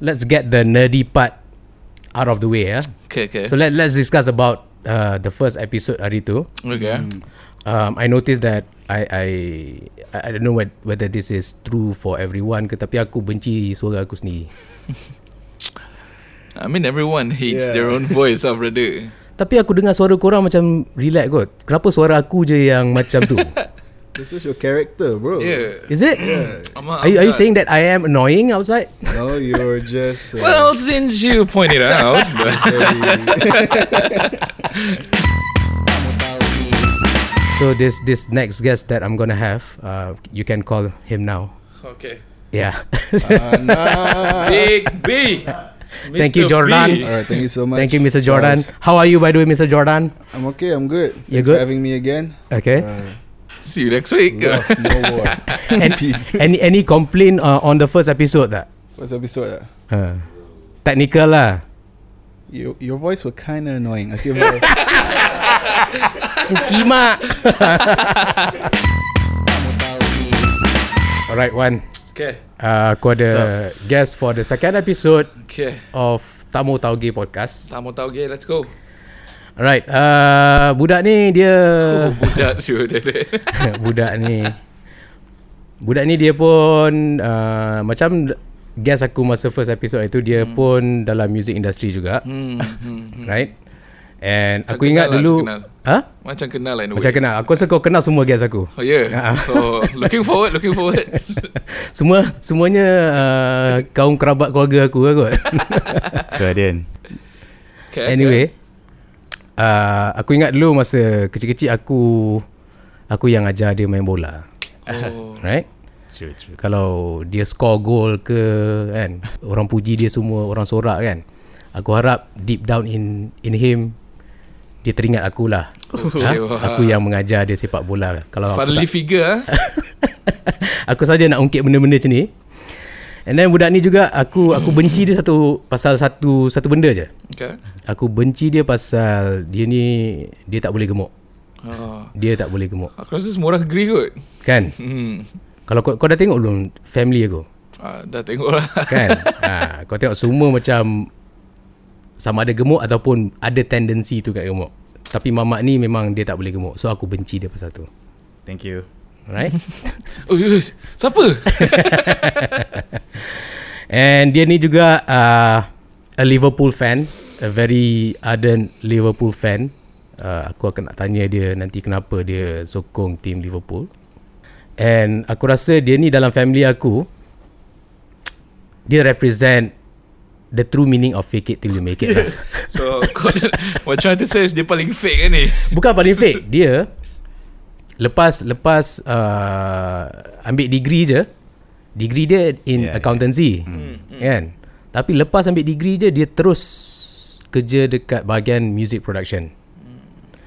let's get the nerdy part out of the way. Yeah. Okay, okay. So let let's discuss about uh, the first episode hari tu. okay. Um, I noticed that I I I don't know what, whether this is true for everyone ke tapi aku benci suara aku sendiri. I mean, everyone hates Yeah. their own voice, ah, brother. Tapi aku dengar suara korang macam relax kot. Kenapa suara aku je yang macam tu? This is your character, bro. Yeah. Is it? I'm a- Are you, are you I'm saying that I am annoying outside? No, you're just. Uh, Well, since you pointed out, but very, So this this next guest that I'm gonna have, uh, you can call him now. okay. Yeah. Anna. Big B. Thank you, Jordan. B. Alright, thank you so much. Thank you, Mr. Jordan. Charles. How are you, by the way, Mr. Jordan? I'm okay. I'm good. You Thanks good? for having me again. Okay. Uh, See you next week. love, no war. And Peace. any any complaint uh, on the first episode tak? First episode. Uh, Uh, technical lah. your your voice was kind of annoying. Okay, feel like Kimak. Alright, one. Okay. Uh, aku ada guest for the second episode Okay. of Tamu Tauge podcast. Tak mau tahu okay, let's go. Alright, uh, budak ni dia Oh, budak siu dia. budak ni budak ni dia pun uh, macam guest aku masa first episode itu dia hmm. pun dalam music industry juga, Hmm, hmm, hmm. right? And Macam aku ingat lah, dulu, macam kenal. ha? Macam kenal lah in a Macam way. kenal. Aku rasa kau kenal semua guest aku. Oh yeah. So looking forward, looking forward. Semua semuanya uh, kaum kerabat keluarga aku lah kot. Guardian. Okay, anyway, uh, aku ingat dulu masa kecil-kecil aku aku yang ajar dia main bola. Oh. Right? True, true. Kalau dia score goal ke kan, orang puji dia semua, orang sorak kan. Aku harap deep down in in him dia teringat aku lah. ha? wah. Aku yang mengajar dia sepak bola. Kalau Fatherly figure ah. aku saja nak ungkit benda-benda macam ni. And then budak ni juga aku aku benci dia satu pasal satu satu benda je. Okay. Aku benci dia pasal dia ni dia tak boleh gemuk. Oh. Dia tak boleh gemuk. Aku rasa semua orang agree kot. Kan? Hmm. Kalau kau, kau dah tengok belum family aku? Ah, dah tengok lah. Kan? ha, kau tengok semua macam sama ada gemuk ataupun ada tendensi tu kat gemuk. Tapi mamak ni memang dia tak boleh gemuk. So aku benci dia pasal tu. Thank you. Right? Oh, yes. Siapa? And dia ni juga uh, a Liverpool fan, a very ardent Liverpool fan. Uh, aku akan nak tanya dia nanti kenapa dia sokong tim Liverpool. And aku rasa dia ni dalam family aku dia represent the true meaning of fake it till you make it lah. So, what trying to say is dia paling fake kan ni? Bukan paling fake, dia lepas lepas uh, ambil degree je, degree dia in Yeah, accountancy. Kan? Tapi lepas ambil degree je dia terus kerja dekat bahagian music production.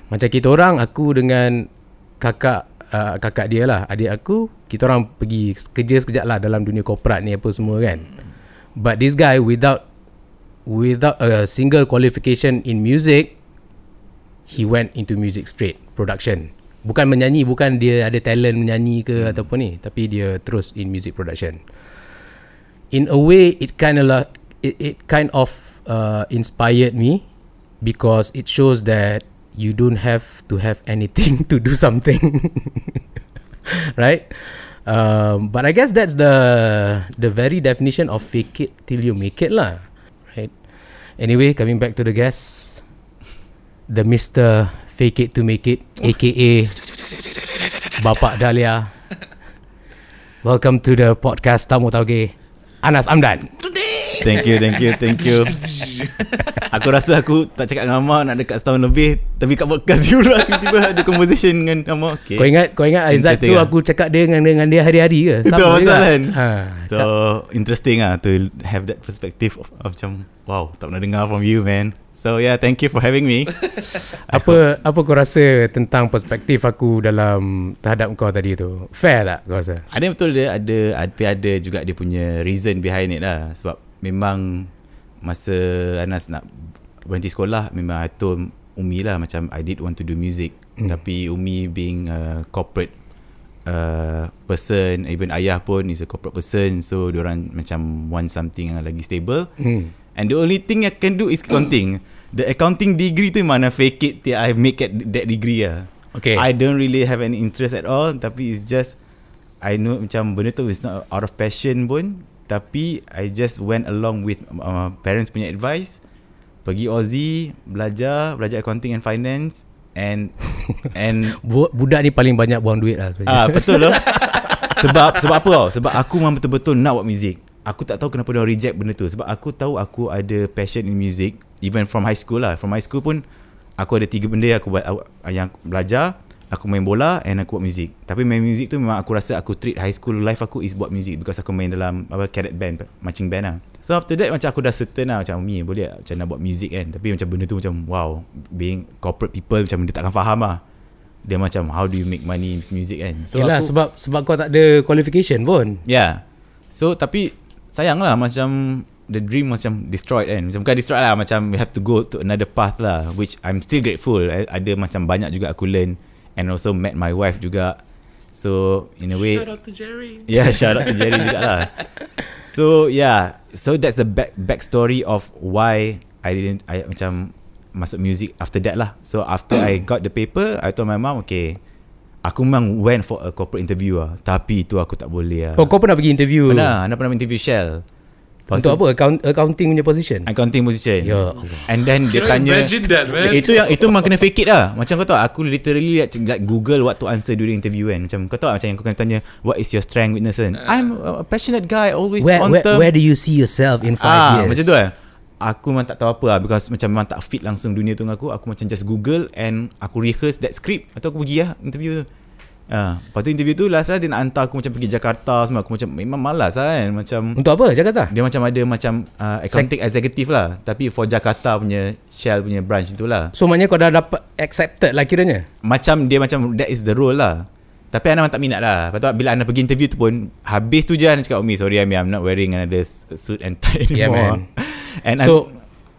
Macam kita orang aku dengan kakak uh, kakak dia lah, adik aku, kita orang pergi kerja sekejap lah dalam dunia korporat ni apa semua kan. But this guy without without a single qualification in music he went into music straight production. Bukan menyanyi, bukan dia ada talent menyanyi ke hmm. ataupun ni, tapi dia terus in music production. In a way it kind of it, it kind of uh, inspired me because it shows that you don't have to have anything to do something. right? Um, but I guess that's the the very definition of fake it till you make it lah. Right? Anyway, coming back to the guest, the Mr. Fake It to Make It, aka Bapak Dahlia. Welcome to the podcast Tamu Tauge. Anas Amdan. Thank you, thank you, thank you. aku rasa aku tak cakap dengan Amar nak dekat setahun lebih Tapi kat podcast pula tiba-tiba ada conversation dengan Amar okay. Kau ingat kau ingat Aizat tu lah. aku cakap dia dengan dengan dia hari-hari ke? Itu Sama pasal juga. kan Ha. So interesting lah to have that perspective of, of macam Wow tak pernah dengar from you man So yeah thank you for having me apa apa kau rasa tentang perspektif aku dalam terhadap kau tadi tu? Fair tak kau rasa? Ada yang betul dia ada ada, ada juga dia punya reason behind it lah sebab memang masa Anas nak berhenti sekolah memang I told Umi lah macam I did want to do music hmm. tapi Umi being a corporate uh, person even ayah pun is a corporate person so orang macam want something yang lagi stable Hmm. And the only thing I can do is accounting. The accounting degree tu mana fake it till I make it that degree lah Okay. I don't really have any interest at all tapi it's just I know macam benda tu is not out of passion pun. Tapi I just went along with uh, parents punya advice. Pergi Aussie belajar belajar accounting and finance. And and Bu- budak ni paling banyak buang duit lah. Ah betul loh sebab sebab apa tau? Sebab aku memang betul-betul nak buat music aku tak tahu kenapa dia reject benda tu. Sebab aku tahu aku ada passion in music even from high school lah. From high school pun aku ada tiga benda yang aku buat yang aku belajar. Aku main bola and aku buat music. Tapi main music tu memang aku rasa aku treat high school life aku is buat music because aku main dalam apa cadet band marching band lah. So after that macam aku dah certain lah macam Umi boleh macam nak buat music kan? Tapi macam benda tu macam wow being corporate people macam dia takkan faham lah. Dia macam how do you make money with music kan? So Yelah sebab sebab kau tak ada qualification pun. Yeah. So tapi sayang lah macam the dream macam destroyed kan. Macam bukan destroyed lah macam we have to go to another path lah which I'm still grateful. I, ada macam banyak juga aku learn and also met my wife juga. So in a way Shout out to Jerry. Yeah, shout out to Jerry juga lah. So yeah, so that's the back backstory of why I didn't I macam masuk music after that lah. So after I got the paper, I told my mom, okay, aku memang went for a corporate interview lah. Tapi itu aku tak boleh lah. Oh kau pernah pergi interview Pernah, anda pernah interview Shell. Lepas Untuk tu- apa? Account, accounting punya position. Accounting position. Ya Allah. And then dia tanya imagine that, man? Itu yang itu memang kena fake it lah. Macam kau tahu aku literally like, like Google what to answer during interview kan. Macam kau tahu macam yang kau kena tanya what is your strength weakness kan. I'm a passionate guy always Where, on where, term. where do you see yourself in five ah, years? Macam tu kan. Aku memang tak tahu apa lah Because macam memang tak fit langsung dunia tu dengan aku Aku macam just google And aku rehearse that script. Atau aku pergi lah interview tu. Ah, lepas tu interview tu last lah dia nak hantar aku macam pergi Jakarta semua. Aku macam memang malas lah kan macam Untuk apa? Jakarta? dia macam ada macam uh, accounting executive lah. Tapi for Jakarta punya Shell punya branch tu lah. So maknanya kau dah dapat accepted lah kiranya? Macam dia macam that is the role lah. Tapi Ana memang tak minat lah. Lepas tu bila Ana pergi interview tu pun Habis tu je Ana cakap Oh me sorry Ami I'm not wearing another suit and tie Yeah, anymore. man. And So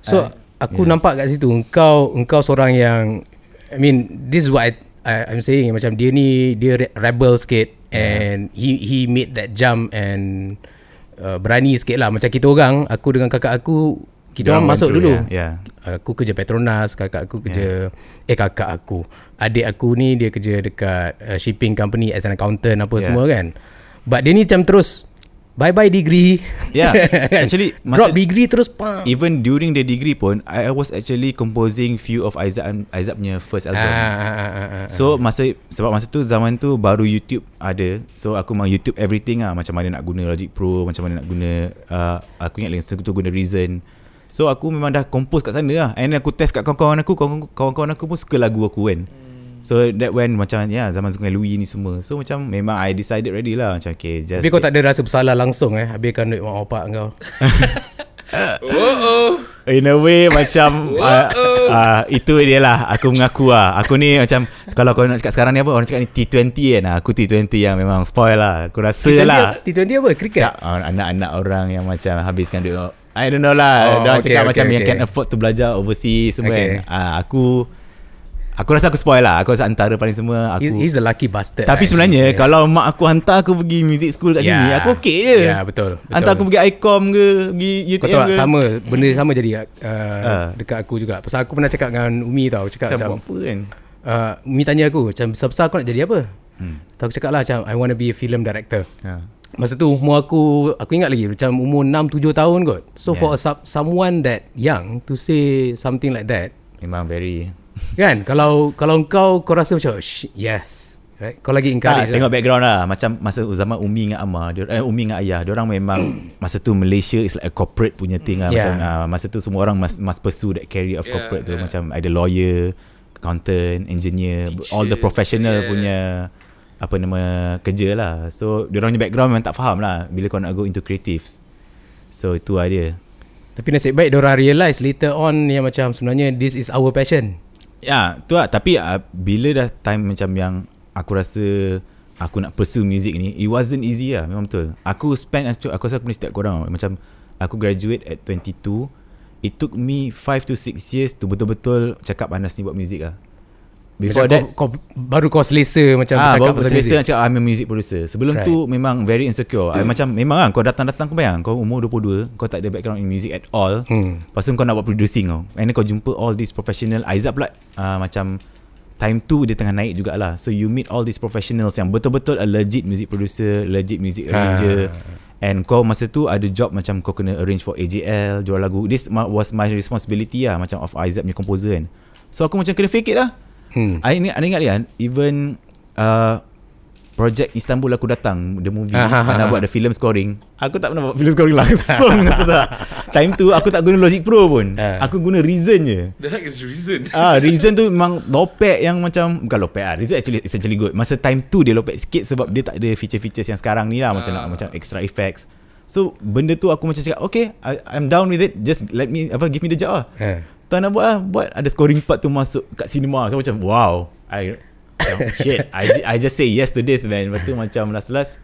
so I- aku yeah. nampak kat situ engkau engkau seorang yang I mean this is what I, I I'm saying macam dia ni dia re- rebel sikit and he he made that jump and uh, berani sikit lah macam kita orang aku dengan kakak aku kita orang masuk dulu through, yeah, Aku kerja Petronas, kakak aku kerja yeah. eh kakak aku. Adik aku ni dia kerja dekat uh, shipping company as an accountant apa yeah. Yeah. semua kan. But dia ni macam terus bye bye degree. Yeah. Kan? Actually, drop masa- degree terus pam. Even during the degree pun I, I was actually composing few of Aizat Aizat punya first album Ah, ah, ah, ah, ah. So masa sebab masa tu zaman tu baru YouTube ada. So aku memang YouTube everything ah macam mana nak guna Logic Pro, macam mana nak guna uh, aku ingat lagi tu guna Reason. So aku memang dah compose kat sana lah. And then aku test kat kawan-kawan aku, kawan- kawan-kawan aku pun suka lagu aku kan. So that when macam ya yeah, zaman Sungai Louis ni semua. So macam memang I decided ready lah macam okay just Tapi kau tak ada rasa bersalah langsung eh habiskan duit mak bapak kau. Oh oh. In a way macam uh, uh, Itu dia lah Aku mengaku lah Aku ni macam Kalau kau nak cakap sekarang ni apa Orang cakap ni T20 kan Aku T20 yang memang spoil lah Aku rasa T20 lah apa? T20 apa? Cricket? Cak, uh, Anak-anak orang yang macam Habiskan duit I don't know lah Oh, oh, Dia okay, cakap okay, macam okay. Yang can afford to belajar overseas Semua Okay. kan uh, Aku Aku rasa aku spoil lah Aku rasa antara paling semua aku He's, he's a lucky bastard. Tapi lah, sebenarnya actually. Kalau mak aku hantar Aku pergi music school kat Ya. sini Aku okay je Ya, betul, betul. Hantar aku pergi ICOM ke Pergi UTM Kau tahu ke sama Benda sama jadi uh, Ah. Dekat aku juga Pasal aku pernah cakap dengan Umi tau Cakap Macam macam, apa kan uh, Umi tanya aku Macam besar-besar kau nak jadi apa hmm. Aku cakap lah macam I want to be a film director Ya. Masa tu umur aku Aku ingat lagi Macam umur 6-7 tahun kot So Yeah. for a, someone that young To say something like that Memang very Kan? Kalau kalau kau Kau rasa macam "Sh- Yes. Right? Kau lagi encourage tengok background lah. Macam masa zaman Umi dengan Amar dia, eh, Umi dengan ayah Diorang memang Masa tu Malaysia is like a corporate punya thing lah. Yeah. Macam uh, Masa tu semua orang must, must pursue that career of Yeah, corporate tu. yeah. Macam ada lawyer Accountant Engineer All the Teachers, professional yeah. punya Apa nama Kerja lah. So diorang punya background memang tak faham lah Bila kau nak go into creatives. So itu lah dia Tapi nasib baik Diorang realise later on Yang macam sebenarnya This is our passion Ya, tu lah. Tapi uh, bila dah time macam yang aku rasa aku nak pursue music ni, it wasn't easy lah. Memang betul. Aku spend, aku, aku rasa aku ni setiap korang. Macam aku graduate at 22. It took me 5 to 6 years to betul-betul cakap Anas ni buat music lah. Before macam that kau, kau, Baru kau selesa Macam Ah, bercakap baru pasal selesa music cakap I'm a music producer. Sebelum Right. tu memang very insecure. I macam memang kan kau datang-datang kau bayang kau umur 22, kau tak ada background in music at all. Hmm. Lepas tu kau nak buat producing kau. And then kau jumpa all these professional Aizat pula uh, macam time tu dia tengah naik jugalah. So you meet all these professionals yang betul-betul a legit music producer, legit music arranger. And kau masa tu ada job macam kau kena arrange for AJL, jual lagu. This was my responsibility lah macam of Aizat punya composer kan. So aku macam kena fake it lah. Hmm. I ingat, I ingat dia kan Even uh, Project Istanbul aku datang The movie Ah, ah, Nak ah. buat the film scoring Aku tak pernah buat film scoring langsung kata tak. Time tu aku tak guna Logic Pro pun Ah. Aku guna Reason je The heck is reason? Ah, Reason tu memang lopek yang macam Bukan lopek lah Reason actually is actually good Masa time tu dia lopek sikit Sebab dia tak ada feature-features yang sekarang ni lah Macam nak macam extra effects So benda tu aku macam cakap Okay I, I'm down with it Just let me apa Give me the job lah Eh. tak nak buat lah. Buat. Ada scoring part tu Masuk kat cinema. So macam wow. I macam, Shit. I, I just say yes to this man. Lepas tu macam last-last.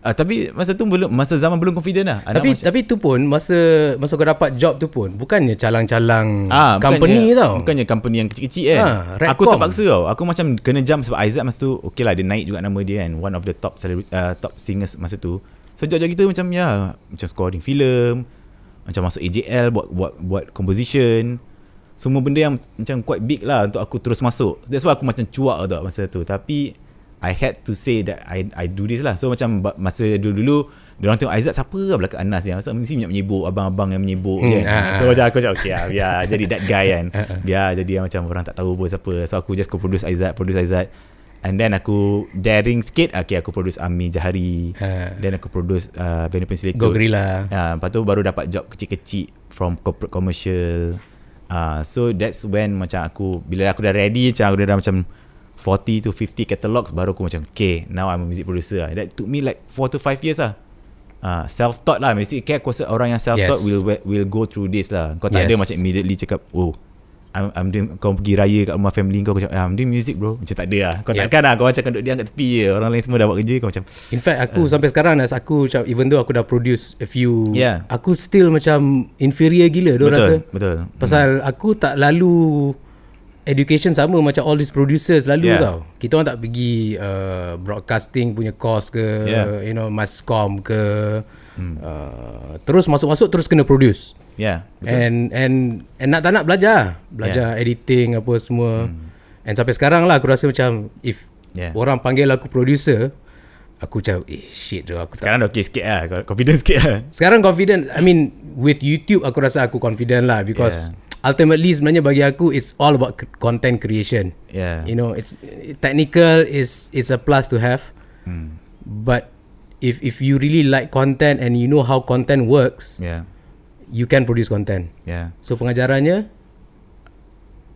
Uh, Tapi masa tu belum Masa zaman belum confident lah. Anak Tapi macam, tapi tu pun masa masa kau dapat job tu pun bukannya calang-calang Ah, company bukannya, tau. Bukannya company yang kecil-kecil kan Ah, Aku terpaksa tau. Aku macam kena jump Sebab Aizat masa tu Okay lah dia naik juga nama dia kan. One of the top celebrity, uh, top singers masa tu. So job-job kita macam ya Macam scoring filem Macam masuk AJL Buat buat buat composition. Semua benda yang macam quite big lah Untuk aku terus masuk. That's why aku macam cuak tau masa tu. Tapi I had to say that I I do this lah. So macam masa dulu-dulu Diorang tengok Aizat siapa lah belakang Anas yang Masa mesti banyak menyibuk Abang-abang yang menyibuk Hmm, kan? ah, So ah. macam aku macam okay lah Biar jadi that guy kan. Biar jadi yang macam orang tak tahu pun siapa. So aku just co-produce Aizat Produce Aizat And then aku daring sikit Okay aku produce Ami Jahari Ah. Then aku produce uh, Benny Pensilator Go Gorilla. uh, Lepas tu baru dapat job kecil-kecil From corporate commercial uh, So that's when macam aku Bila aku dah ready Macam aku dah macam 40 to 50 catalogs Baru aku macam Okay now I'm a music producer lah. That took me like 4 to 5 years lah uh, Self-taught lah Mesti okay, aku rasa orang yang self-taught Yes. will, will go through this lah Kau tak Yes. ada macam immediately cakap Oh I'm, I'm doing, kau pergi raya kat rumah family kau Kau cakap ah, I'm doing music bro Macam tak ada lah Kau Yep. takkan lah Kau macam kau duduk diam kat tepi je Orang lain semua dah buat kerja Kau macam In fact aku uh. sampai sekarang Nas aku macam even though aku dah produce a few Yeah. aku still macam inferior gila Betul rasa. Betul Pasal aku tak lalu education sama macam all these producers lalu Yeah. tau. Kita orang tak pergi uh, broadcasting punya course ke, Yeah. you know, masscom ke. Hmm. Uh, terus masuk-masuk terus kena produce. Yeah betul. And and and nak tak nak belajar, belajar yeah. editing apa semua. Hmm. And sampai sekarang lah aku rasa macam if Yeah. orang panggil aku producer, aku macam eh shit tu aku tak Sekarang dah okay sikit lah Confident sikit lah sekarang confident I mean with YouTube aku rasa aku confident lah because Yeah. ultimately sebenarnya bagi aku it's all about content creation. Yeah You know, it's technical is is a plus to have. hmm. But if if you really like content and you know how content works, Yeah you can produce content. Yeah So pengajarannya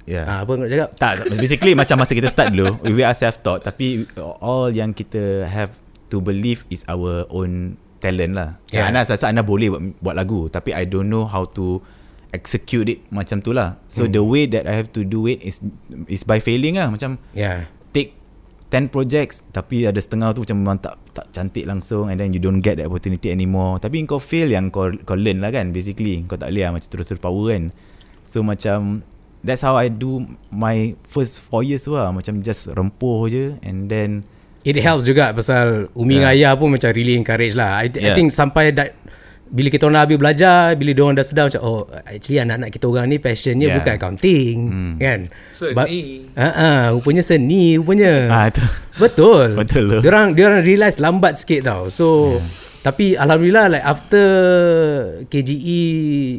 Yeah ah, apa nak cakap? Tak basically macam masa kita start dulu We are self-taught Tapi all yang kita have to believe Is our own talent lah Yeah. yeah. Anas rasa Anas boleh buat, buat lagu Tapi I don't know how to Execute it macam tu lah So hmm. the way that I have to do it Is is by failing lah Macam Yeah. take 10 projects Tapi ada setengah tu macam memang tak, tak cantik langsung And then you don't get that opportunity anymore Tapi kau fail yang kau, kau learn lah kan Basically Kau tak boleh lah macam terus-terus power kan So macam That's how I do my first 4 years tu lah Macam just rempuh je And then It helps juga pasal Umi yeah. ayah pun macam really encourage lah. I, yeah. I think sampai that bila kita orang dah habis belajar, bila dia orang dah sedar macam oh actually anak-anak kita orang ni passionnya yeah. Bukan accounting hmm. kan. Seni. Ha ah, rupanya seni rupanya. ah, tu. Betul. Betul tu. Dia orang dia orang realize lambat sikit tau. So yeah. tapi alhamdulillah like after KGE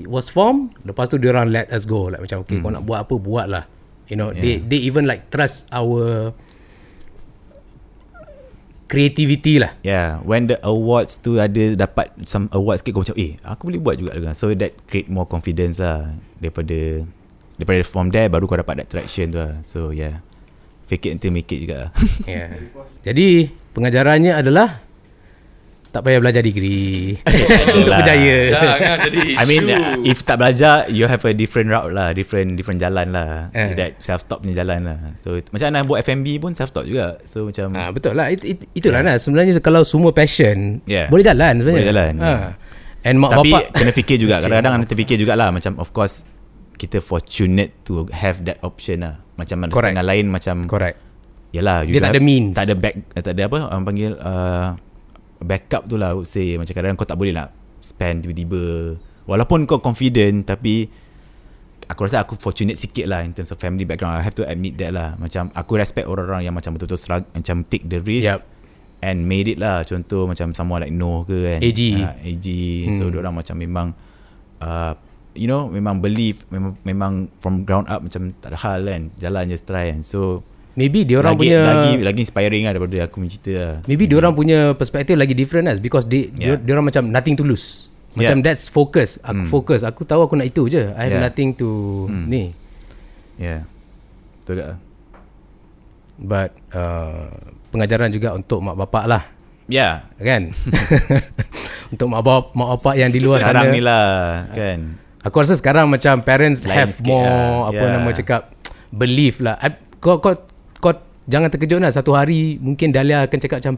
was formed, lepas tu dia orang let us go like macam okay hmm. kau nak buat apa buat lah. You know, yeah. they they even like trust our creativity lah. Yeah When the awards tu ada Dapat some awards sikit Kau macam eh Aku boleh buat juga lah. So that create more confidence lah Daripada Daripada from there Baru kau dapat that traction tu lah So yeah Fake it until make it juga lah Yeah. Jadi pengajarannya adalah tak payah belajar degree untuk Lah. berjaya. Jangan jadi I mean If tak belajar You have a different route lah Different different jalan lah Eh. That self-taught punya jalan lah So macam mana buat FMB pun self-taught juga So macam Ha, betul lah. It, it, itulah yeah. Sebenarnya kalau semua passion Yeah. boleh jalan sebenarnya. Boleh jalan, Ha. yeah. And mak Tapi bapak kena fikir juga Kadang-kadang anda terfikir jugalah Macam of course kita fortunate to have that option lah. Macam ada Correct. setengah lain macam Correct. Yalah Dia tak ada means. Tak ada back eh, Tak ada apa Orang panggil uh, Backup tu lah I would say. Macam kadang kau tak boleh nak Spend tiba-tiba. Walaupun kau confident Tapi Aku rasa aku fortunate sikit lah In terms of family background. I have to admit that lah. Macam aku respect orang-orang Yang macam betul-betul struggle, Macam take the risk Yup. And made it lah. Contoh macam Someone like Noh ke kan. AG. uh, AG So Hmm. orang macam memang uh, You know Memang believe Memang memang From ground up Macam tak ada hal kan. Jalan je try kan. So Maybe dia orang punya lagi lagi inspiring lah daripada aku punya cerita lah. Maybe dia orang punya perspektif lagi different lah because they Yeah. dia, orang macam nothing to lose. Macam Yeah. that's focus. Aku fokus. Aku tahu aku nak itu je. I have Yeah. nothing to ni. Yeah. Betul tak? But uh, pengajaran juga untuk mak bapak lah. Ya. Kan? untuk mak bapak, mak bapak yang di luar Sekarang sana. ni lah kan. Aku rasa sekarang macam parents Lain have more lah. apa Yeah. nama cakap belief lah. I, kau kau kau jangan terkejut lah satu hari mungkin Dahlia akan cakap macam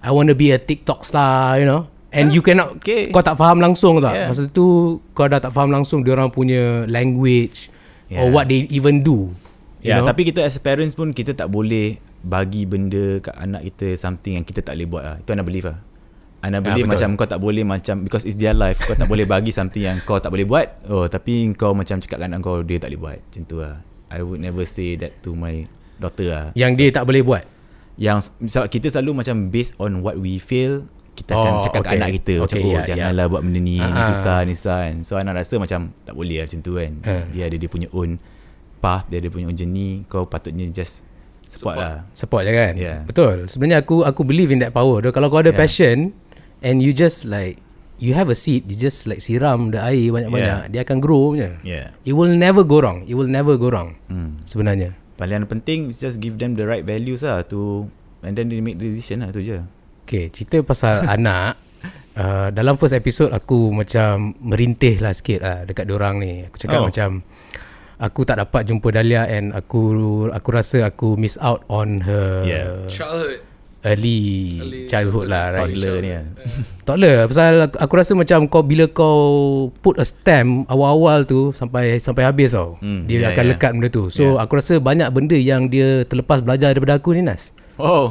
I want to be a TikTok star, you know. And you cannot okay. kau tak faham langsung tak. Yeah. Masa tu kau dah tak faham langsung dia orang punya language or Yeah. what they even do. Ya, know? tapi kita as parents pun kita tak boleh bagi benda kat anak kita something yang kita tak boleh buat lah. Itu anak believe lah. Anak believe betul. macam kau tak boleh macam because it's their life kau tak boleh bagi something yang kau tak boleh buat. Oh, tapi kau macam cakap anak kau dia tak boleh buat. Macam tu lah. I would never say that to my daughter lah. yang dia tak boleh buat. Yang kita selalu macam based on what we feel kita akan Oh, cakap okay. kat anak kita macam Okay, oh ya, janganlah buat benda ni ni Ah. susah ni susah kan. So anak rasa macam tak boleh lah macam tu kan. Ah. Dia ada dia punya own path, dia ada punya own journey, kau patutnya just support, Support. lah. Support je kan Yeah. Betul Sebenarnya aku aku believe in that power Kalau kau ada Yeah. passion And you just like You have a seed You just like siram the air banyak-banyak Dia akan grow punya Yeah. It will never go wrong It will never go wrong Hmm. Sebenarnya Paling yang penting is just give them the right values lah to and then they make the decision lah tu je. Okay cerita pasal anak uh, Dalam first episode Aku macam Merintih lah sikit lah Dekat diorang ni Aku cakap Oh. macam Aku tak dapat jumpa Dahlia And aku Aku rasa aku miss out on her Yeah. Childhood. Early, Early childhood lah right? Toddler ni lah. Toddler pasal aku, aku rasa macam kau bila kau put a stamp awal-awal tu sampai sampai habis tau. Hmm, dia yeah, akan yeah. lekat benda tu. So aku rasa banyak benda yang dia terlepas belajar daripada aku ni Nas. Oh.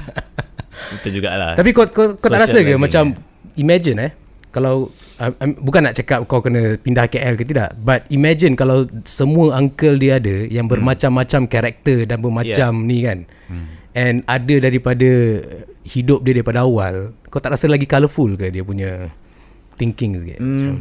Itu jugalah. Tapi kau kau, kau tak rasa ke macam imagine eh kalau uh, um, bukan nak cakap kau kena pindah KL ke tidak but imagine kalau semua uncle dia ada yang Hmm. bermacam-macam karakter dan bermacam ni kan and ada daripada hidup dia daripada awal kau tak rasa lagi colourful ke dia punya thinking sikit Hmm. macam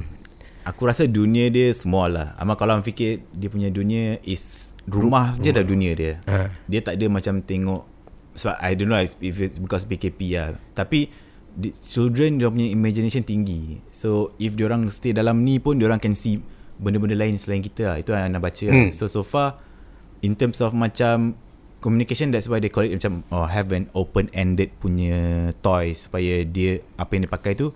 Aku rasa dunia dia small lah. Amal kalau orang fikir dia punya dunia is rumah je dah dunia dia. Ha. Dia tak ada macam tengok sebab I don't know if it's because PKP lah. Tapi the children dia punya imagination tinggi. So if dia orang stay dalam ni pun dia orang can see benda-benda lain selain kita lah. Itu yang nak baca Hmm. lah. So so far in terms of macam communication that's why they call it macam oh have an open ended punya toys supaya dia apa yang dia pakai tu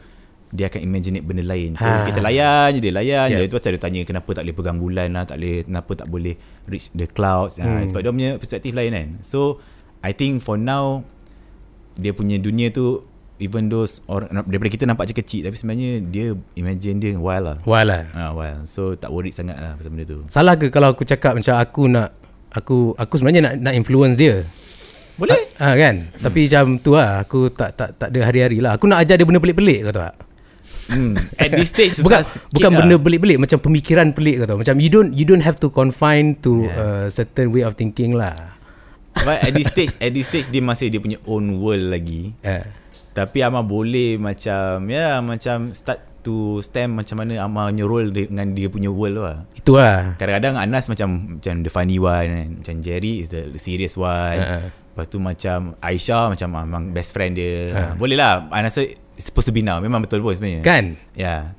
dia akan imaginate benda lain. So Ha. kita layan je dia layan Yeah. je. Itu pasal dia tanya kenapa tak boleh pegang bulan lah, tak boleh kenapa tak boleh reach the clouds. Hmm. Ha, sebab dia punya perspektif lain kan. So I think for now dia punya dunia tu even those orang daripada kita nampak je kecil tapi sebenarnya dia imagine dia wild lah. Wah lah Ha, wild. So tak worried sangat lah pasal benda tu. Salah ke kalau aku cakap macam aku nak aku aku sebenarnya nak nak influence dia. Boleh? Ah ha, kan. Tapi macam tu lah aku tak tak tak ada hari-hari lah. Aku nak ajar dia benda pelik-pelik kau tahu tak? Hmm. At this stage bukan bukan lah. benda pelik-pelik macam pemikiran pelik kau tahu. Macam you don't you don't have to confine to yeah. a certain way of thinking lah. But at this stage At this stage Dia masih dia punya own world lagi Eh. Tapi Amar boleh macam Ya macam Start to stem Macam mana Amar punya role Dengan dia punya world lah Itu lah. Kadang-kadang Anas macam Macam the funny one kan. Macam Jerry is the, serious one ha. Lepas tu macam Aisyah Macam memang best friend dia ha. Boleh lah Anas It's supposed to be now Memang betul pun sebenarnya Kan? Ya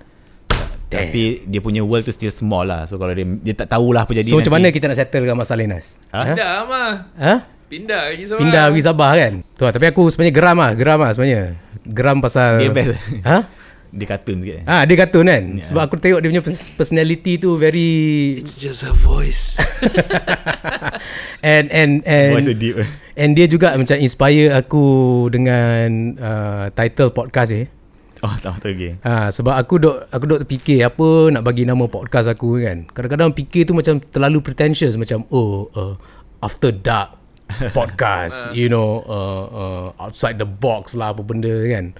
Tapi dia punya world tu still small lah So kalau dia Dia tak tahulah apa jadi So macam nanti. mana kita nak settlekan masalah ni Nas? Ha? Pindah mah. Ha? Pindah lagi sama. Pindah pergi Sabah kan? Tu lah. Tapi aku sebenarnya geram lah. Geram lah sebenarnya. Geram pasal... Dia best Ha? Dia kartun sikit Ah, dia kartun kan? Sebab aku tengok dia punya pers- personality tu very It's just a voice. and and and Voice so deep and dia juga macam inspire aku dengan uh, title podcast ni. Oh tak tahu okay. Ha, sebab aku dok aku dok terfikir apa nak bagi nama podcast aku kan. Kadang-kadang fikir tu macam terlalu pretentious macam oh uh, after dark podcast, you know, uh, uh, outside the box lah apa benda kan.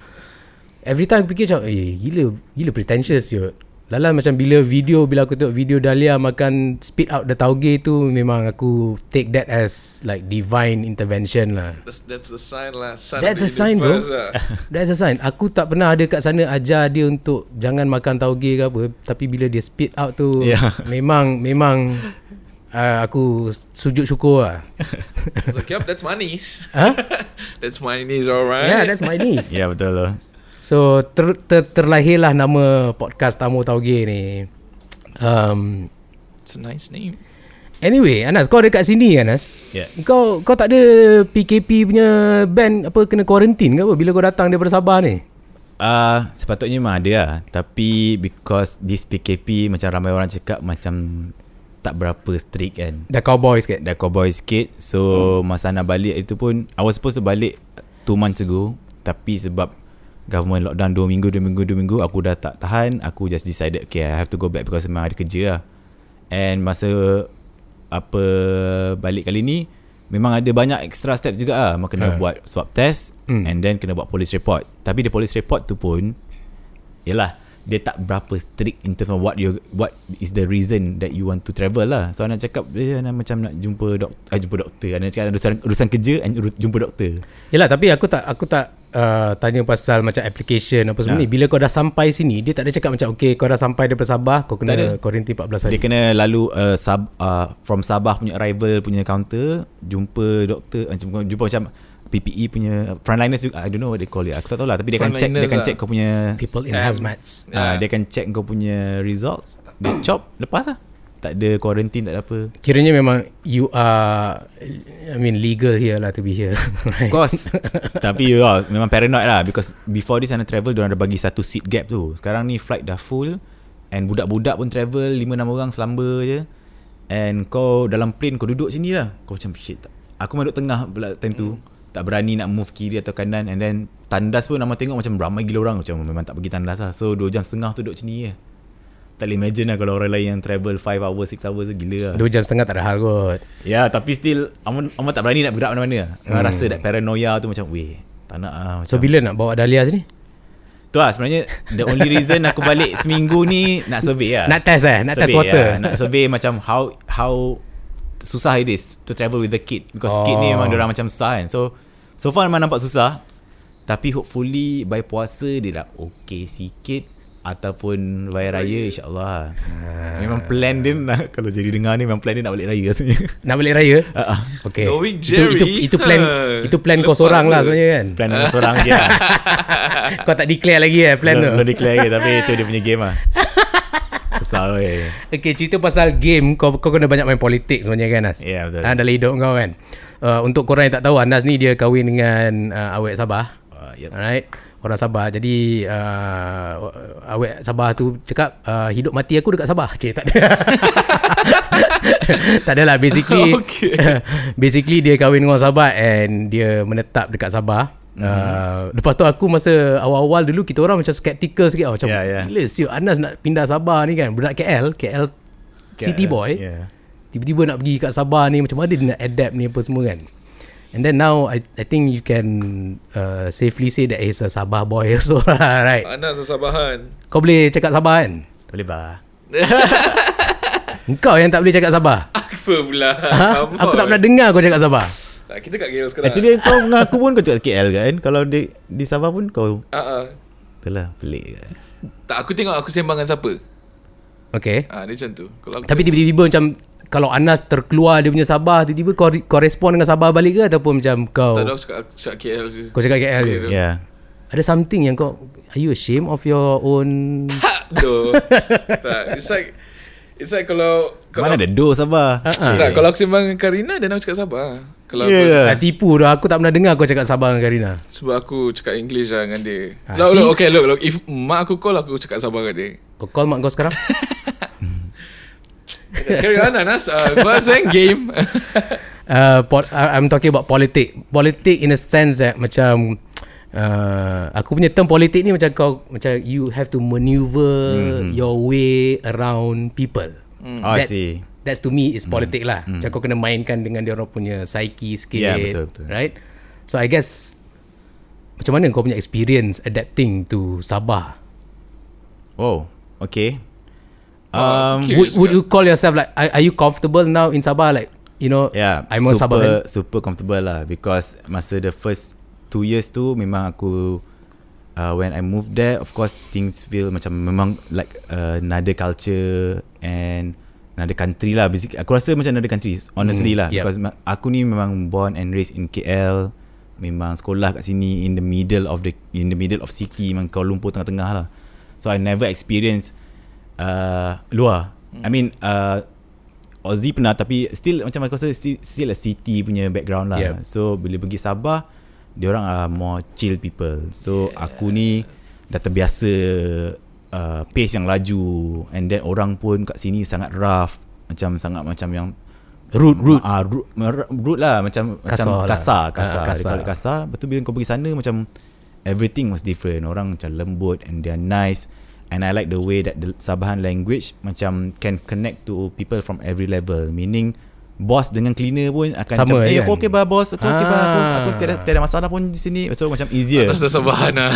Every time aku fikir macam eh gila gila pretentious je. Lalan macam bila video bila aku tengok video Dahlia makan spit out the tauge tu memang aku take that as like divine intervention lah. That's, that's the sign lah. Sign That's a sign bro lah. That's a sign Aku tak pernah ada kat sana Ajar dia untuk Jangan makan tauge ke apa Tapi bila dia spit out tu Yeah. Memang Memang uh, Aku sujud syukur lah So, yep, that's my niece. Huh? that's my niece, alright. Yeah that's my niece yeah, betul loh. So ter, ter, terlahirlah nama podcast Tamu Tauge ni um, It's a nice name. Anyway Anas kau ada kat sini Anas Ya. Kau kau tak ada PKP punya band apa kena quarantine ke apa bila kau datang daripada Sabah ni? Uh, sepatutnya memang ada lah Tapi because this PKP Macam ramai orang cakap Macam Tak berapa strict kan Dah cowboy sikit. Dah cowboy sikit So hmm. masa nak balik itu pun I was supposed to balik 2 months ago Tapi sebab Government lockdown 2 minggu 2 minggu 2 minggu Aku dah tak tahan Aku just decided Okay I have to go back Because memang ada kerja lah And masa Apa Balik kali ni Memang ada banyak extra steps juga lah Memang kena Ha. buat swab test Hmm. And then kena buat police report Tapi the police report tu pun Yelah dia tak berapa strict in terms of what you what is the reason that you want to travel lah. So anak cakap dia nak macam nak jumpa doktor, ah, jumpa doktor. Anak cakap urusan urusan kerja and uru- jumpa doktor. Yelah tapi aku tak aku tak uh, tanya pasal macam application apa semua Ha. ni. Bila kau dah sampai sini, dia tak ada cakap macam okay kau dah sampai daripada Sabah, kau kena quarantine 14 hari. Dia kena lalu uh, sub, uh, from Sabah punya arrival punya counter jumpa doktor macam jumpa macam PPE punya frontliners juga I don't know what they call it. Aku tak tahu lah tapi dia akan check dia akan lah. check kau punya People in Um, hazmats. yeah. uh, dia akan check kau punya results. Dia chop lepas lah. Tak ada quarantine tak ada apa. Kiranya memang you are I mean legal here lah to be here. right? Of course Tapi ya Memang paranoid lah Because before this Ana travel Diorang dah bagi satu seat gap tu Sekarang ni flight dah full And budak-budak pun travel 5-6 orang selamba je And kau dalam plane Kau duduk sini lah Kau macam shit tak. Aku memang duduk tengah pula time tu Tak berani nak move kiri atau kanan And then Tandas pun nama tengok Macam ramai gila orang Macam memang tak pergi tandas lah So 2 jam setengah tu duduk sini je Tak boleh imagine lah Kalau orang lain yang travel 5 hours 6 hours tu Gila lah Dua jam setengah tak ada hal kot. Ya tapi still Aman tak berani nak bergerak mana-mana hmm. Rasa that paranoia tu macam Weh tak nak lah macam So bila nak bawa Dahlia sini? Tu lah sebenarnya The only reason aku balik seminggu ni Nak survey lah Nak test eh? Nak test water? lah. Nak survey macam How How Susah it is To travel with the kid Because oh. kid ni Oh. memang Diorang macam susah kan So So far memang nampak susah Tapi hopefully By puasa Dia dah okay sikit Ataupun Raya Raya InsyaAllah Ah. Memang plan dia nak, Kalau jadi dengar ni Memang plan dia nak balik raya sebenarnya Nak balik raya? Ah, ah. Okay. Knowing Itu, Jerry, itu, itu plan ha, itu plan kau seorang lah tu. sebenarnya kan. Plan orang seorang je lah kau tak declare lagi eh plan tu. Belum, belum declare lagi Tapi itu dia punya game lah Besar Okay, cerita pasal game kau kau kena banyak main politik sebenarnya kan Anas. Ya, betul. Ha, dalam hidup kau kan. Uh, untuk korang yang tak tahu Anas ni dia kahwin dengan uh, awek Sabah. uh, yep. Alright. Orang Sabah. Jadi uh, awek Sabah tu cakap uh, hidup mati aku dekat Sabah. Cik tak ada. tak adalah basically Okay. basically dia kahwin dengan orang Sabah and dia menetap dekat Sabah. Mhm. Uh, lepas tu aku masa awal-awal dulu kita orang macam skeptical sikit oh, macam Ya, ya. gila siut Anas nak pindah Sabah ni kan budak KL KL city boy yeah. tiba-tiba nak pergi kat Sabah ni macam mana dia nak adapt ni apa semua kan and then now I I think you can uh, safely say that he's a Sabah boy also lah, right Anak sesabahan. kau boleh cakap Sabah kan Boleh bah Engkau yang tak boleh cakap Sabah Apa pula? ha? Aku tak pernah dengar kau cakap Sabah kita kat KL sekarang. Actually kau mengaku pun kau cakap KL kan Kalau di, di Sabah pun kau Ah, ah. Itulah pelik kan Tak, aku tengok aku sembang dengan siapa. Okay Ah, dia macam tu. Kalau aku Tapi tiba-tiba macam Kalau Anas terkeluar dia punya Sabah Tiba-tiba kau, kau respon dengan Sabah balik ke Ataupun macam kau tak ada aku cakap, cakap KL je. Kau cakap KL je Okay. Ya Ada something yang kau Are you ashamed of your own Ha, doh. tak, it's like it's like kalau kalau Mana ada do Sabah Ha-ha. tak, kalau aku sembang dengan Karina dan aku cakap Sabah. Kalau Ya aku ke? Ah, tipu dah Aku tak pernah dengar kau cakap Sabah dengan Karina sebab aku cakap English lah dengan dia. Ah, look, see? look, okay, look, look. If mak aku call aku cakap Sabah dengan dia. Kau call mak kau sekarang Carry on Anas. Uh, kau saying game. uh, po- uh, I'm talking about politik Politik in a sense that Macam uh, aku punya term politik ni macam kau macam you have to maneuver Hmm. mm. your way around people. Oh, I That- see. That's to me is politik lah. Macam kau kena mainkan dengan dia orang punya psyche sikit. Hmm. Ya, betul, betul. Right? So I guess macam mana kau punya experience adapting to Sabah? Oh, okay. Uh, Um, okay. Would, would you call yourself like are, are you comfortable now in Sabah like you know Yeah, I'm a super, Sabahan super comfortable lah because masa the first two years tu memang aku uh, when I moved there, of course things feel macam memang like uh, another culture and another country lah. Basically, aku rasa macam another country, honestly Hmm, lah. yep. Because aku ni memang born and raised in KL, memang sekolah kat sini in the middle of the in the middle of city, memang Kuala Lumpur tengah-tengah lah. So I never experience uh, luar. I mean uh, Aussie pernah tapi still macam aku rasa still, still a city punya background lah. Yep. So bila pergi Sabah, dia orang are more chill people. So yeah. aku ni dah terbiasa uh, pace yang laju and then orang pun kat sini sangat rough, macam sangat macam yang rude rude Ah, rude, mer- rude lah macam Kasar macam lah. kasar, Ah, kasar. kasar. kasar. Dia kasar. Betul bila kau pergi sana macam everything was different. Orang macam lembut and they're nice. And I like the way that the Sabahan language macam can connect to people from every level. Meaning boss dengan cleaner pun akan Sama, macam, eh kan? aku okay bah boss, aku okay bah aku, Ah. aku tiada, tiada masalah pun di sini. So macam easier. Rasa sabahan lah.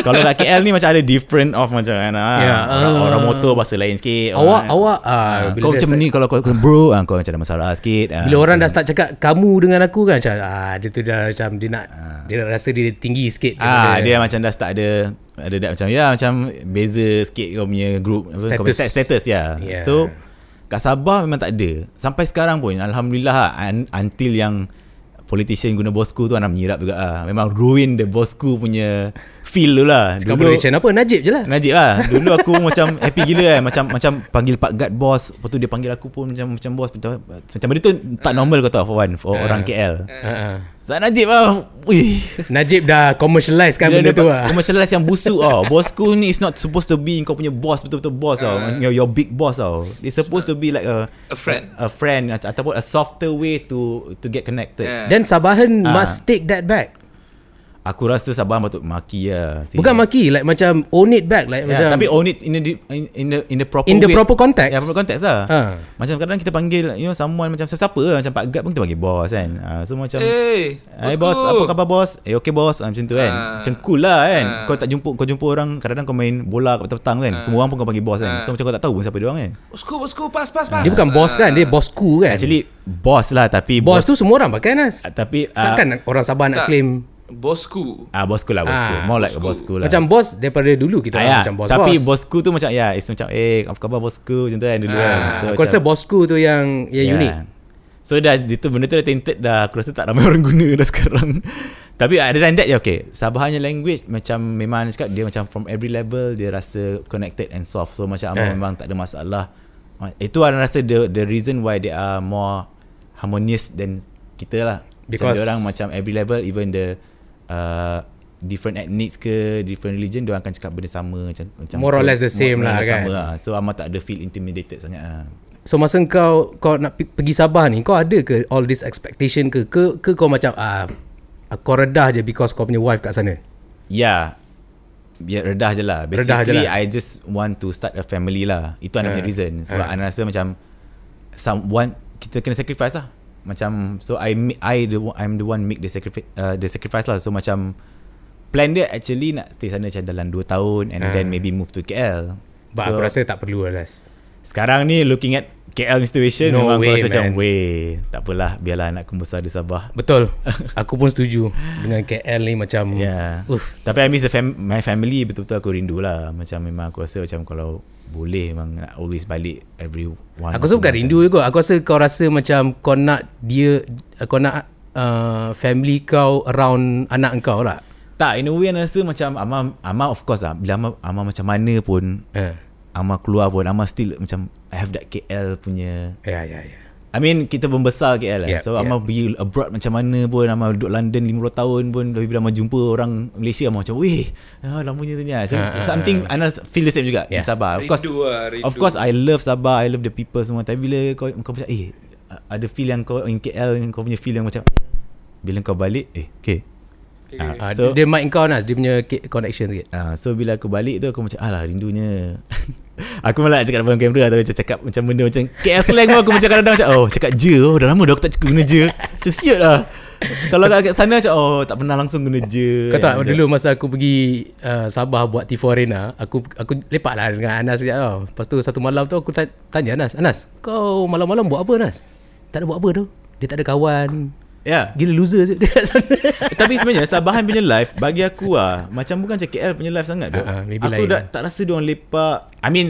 Kalau kat KL ni macam ada different of macam kan. Ah, Ya, orang, ah. orang motor bahasa lain sikit. awak Orang- awak ah, Ah, bila kau dia macam start- ni kalau kau kau bro ah, kau macam ada masalah sikit. ah, bila orang macam- dah start cakap kamu dengan aku kan macam ah dia tu dah macam dia nak dia dah rasa dia tinggi sikit Ah daripada- dia macam dah start ada ada dah macam ya macam beza sikit kau punya group apa kau punya Status. status ya. Yeah. So kat Sabah memang tak ada. Sampai sekarang pun alhamdulillah lah, un, until yang politician guna bosku tu anak menyirap juga ah. Memang ruin the bosku punya feel tu lah. Cakap politician apa? Najib je lah. Najib lah. Dulu aku macam happy gila kan Macam macam panggil Pak Gad bos Lepas tu dia panggil aku pun Macam macam bos Macam, macam benda tu tak normal kau tahu For one For orang KL Ah, ah. Saat Najib lah. Wih. Najib dah commercialise kan benda tu lah. Commercialize yang busuk tau. Bosku ni is not supposed to be Kau punya boss Betul-betul boss tau. Your, your big boss tau. It's supposed to be like a A friend. A friend atau- Ataupun a softer way to To get connected. Yeah. Then Sabahan Ah. must take that back Aku rasa Sabah patut maki lah sini. Bukan maki Like macam own it back Like Ya, macam tapi own it in the in, the in the proper In the way. proper context. Ya, proper context lah. Ha. Macam kadang kita panggil you know someone macam siapa lah macam Pak Gad pun kita panggil boss kan. Ha, so macam Eh, Hai bos, apa khabar bos? Eh okay bos, Ah, macam tu kan. Ah. Macam cool lah kan. Ah. Kau tak jumpa kau jumpa orang kadang-kadang kau main bola kat petang kan. Semua orang pun kau panggil bos kan. Ah. So macam kau tak tahu pun siapa dia orang kan. Bosku, bosku, pas, pas, pas. Dia bukan bos kan Dia bosku kan Actually boss lah tapi Bos tu semua orang pakai Nas Ah, tapi ah, Takkan orang Sabah nak tak. claim Bosku. ah bosku lah bosku. Ah, More like a bosku. bosku lah. Macam bos daripada dulu kita Ah, orang ya. macam bos Tapi bos. bosku tu macam ya, it's macam eh apa khabar bosku macam tu kan dulu kan. Ah. So, Aku rasa bosku tu yang yang Ya. unik. So dah itu benda tu dah tainted dah. Aku rasa tak ramai orang guna dah sekarang. Tapi ada than that ya okay. Sabahnya language macam memang cakap dia macam from every level dia rasa connected and soft. So macam Eh. memang tak ada masalah. Ma- Itu aku rasa the the reason why they are more harmonious than kita lah. Because- Because macam orang macam every level even the uh, different ethnics ke different religion dia akan cakap benda sama macam macam More or less the same more or lah, kan? Sama lah. So amat tak ada feel intimidated sangat lah. So masa kau kau nak pergi Sabah ni kau ada ke all this expectation ke ke, ke kau macam ah kau redah je because kau punya wife kat sana. Ya Biar redah je lah Basically Redah je lah. I just want to start a family lah Itu uh, Ah. uh, reason Sebab Ah. uh. rasa macam Someone Kita kena sacrifice lah Macam So I I the I'm the one make the sacrifice uh, The sacrifice lah So macam Plan dia actually Nak stay sana macam dalam 2 tahun And Ah. then maybe move to KL But so, aku rasa tak perlu lah. Sekarang ni looking at KL situation No Memang way, aku rasa macam man. Way Tak apalah Biarlah anakku besar di Sabah Betul. aku pun setuju dengan KL ni macam. Yeah. Uff. Tapi I miss the fam- my family betul-betul aku rindu lah. Macam memang aku rasa macam kalau boleh memang nak always balik every one. Aku rasa bukan rindu juga. Aku rasa kau rasa macam kau nak dia kau nak uh, family kau around anak kau lah. Tak, in a way I rasa macam Amar, Amar of course lah. Bila Amar, Amar macam mana pun, Eh. Amar keluar pun, Amar still macam I have that KL punya. Ya ya ya. I mean kita membesar KL lah. Yeah, so Amar pergi abroad macam mana pun, Amar duduk London 50 tahun pun, tapi bila Amar jumpa orang Malaysia, Amar macam, weh, ah, lamanya tu ni lah. So, ah, something, Ana feel the same juga Yeah. di Sabah. Of course, Rindu lah, rindu. Of course I love Sabah I love the people semua Tapi bila kau kau macam Eh ada feel yang kau In KL yang Kau punya feel yang macam Bila kau balik Eh okay Okay, okay. Ah, So- dia, dia mic kau Nas Dia punya connection sikit Ah, so bila aku balik tu aku macam alah rindunya. aku malah cakap depan kamera atau macam cakap macam benda macam KL slang pun aku macam kadang-kadang macam oh cakap je oh dah lama dah aku tak cakap guna je. Macam siut lah. Kalau kat sana macam oh tak pernah langsung guna je. Kau tahu Macam- dulu masa aku pergi uh, Sabah buat T4 Arena Aku aku lepak lah dengan Anas sekejap tau Lepas tu satu malam tu aku ta- tanya Anas Anas kau malam-malam buat apa Anas? Tak ada buat apa tu Dia tak ada kawan Ya. Gila loser je dia kat sana Tapi sebenarnya Sabahan punya live bagi aku ah macam bukan macam KL punya live sangat ah, maybe aku dah lah. tak rasa dia orang lepak. I mean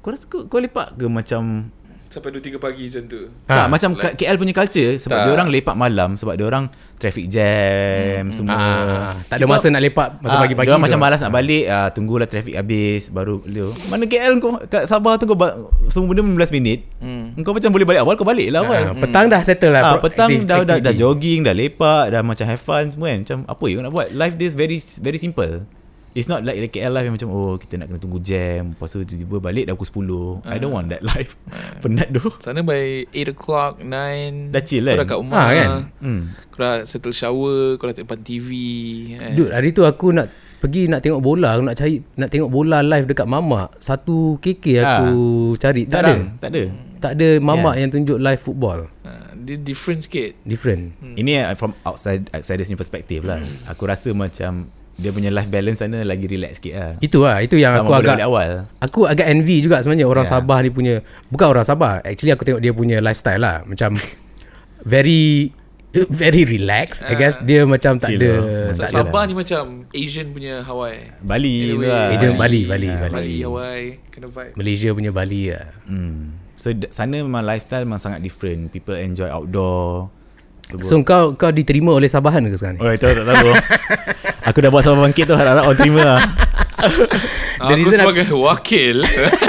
kau rasa kau, kau lepak ke macam Sampai 2-3 pagi macam tu. Ha, Ha, macam like, KL punya culture sebab Tak. dia orang lepak malam sebab dia orang traffic jam semua. ah, Tak ada masa nak lepak Masa Ah, pagi-pagi dia orang macam malas nak balik ah, Tunggulah traffic habis Baru lu Mana KL kau Kat Sabah tu kau ba- Semua benda 15 minit Hmm. Kau macam boleh balik awal Kau balik lah awal Ah, Petang dah settle lah Ah, pro- petang active- dah, dah, dah activity. jogging Dah lepak Dah macam have fun semua kan Macam apa yang kau nak buat Life dia is very very simple It's not like the KL life yang macam Oh kita nak kena tunggu jam Lepas tu tiba-tiba balik dah pukul 10 I don't want that life. Penat tu. Sana by 8 o'clock, 9 Dah chill Kau kan? dah kat rumah. Ah, kan? hmm. Kau dah settle shower Kau dah tengok depan TV eh. Dude hari tu aku nak Pergi nak tengok bola. Aku nak cari Nak tengok bola live dekat Mamak. Satu KK aku cari. Tak ada? Tak ada. Tak ada Mamak yang tunjuk live football. Ah, Dia different sikit. Different. Ini uh, from outside outsiders perspektif lah. Aku rasa macam dia punya life balance sana lagi relax sikit lah. Itu lah Itu yang Sama aku agak awal. Aku agak envy juga sebenarnya Orang Ya. Sabah ni punya Bukan orang Sabah Actually aku tengok dia punya lifestyle lah Macam Very Very relax I guess Dia macam tak ada lah. tak ada Sabah ni macam Asian punya Hawaii Bali lah. Asian Bali, Ah, Bali, Bali. Bali, Hawaii Kind of vibe Malaysia punya Bali lah Hmm. So sana memang lifestyle memang sangat different. People enjoy outdoor. Sebut. So kau kau diterima oleh Sabahan ke sekarang ni? Oh, itu tak tahu. aku dah buat Sabah Bangkit tu harap-harap orang terima lah. Aku reason sebagai wakil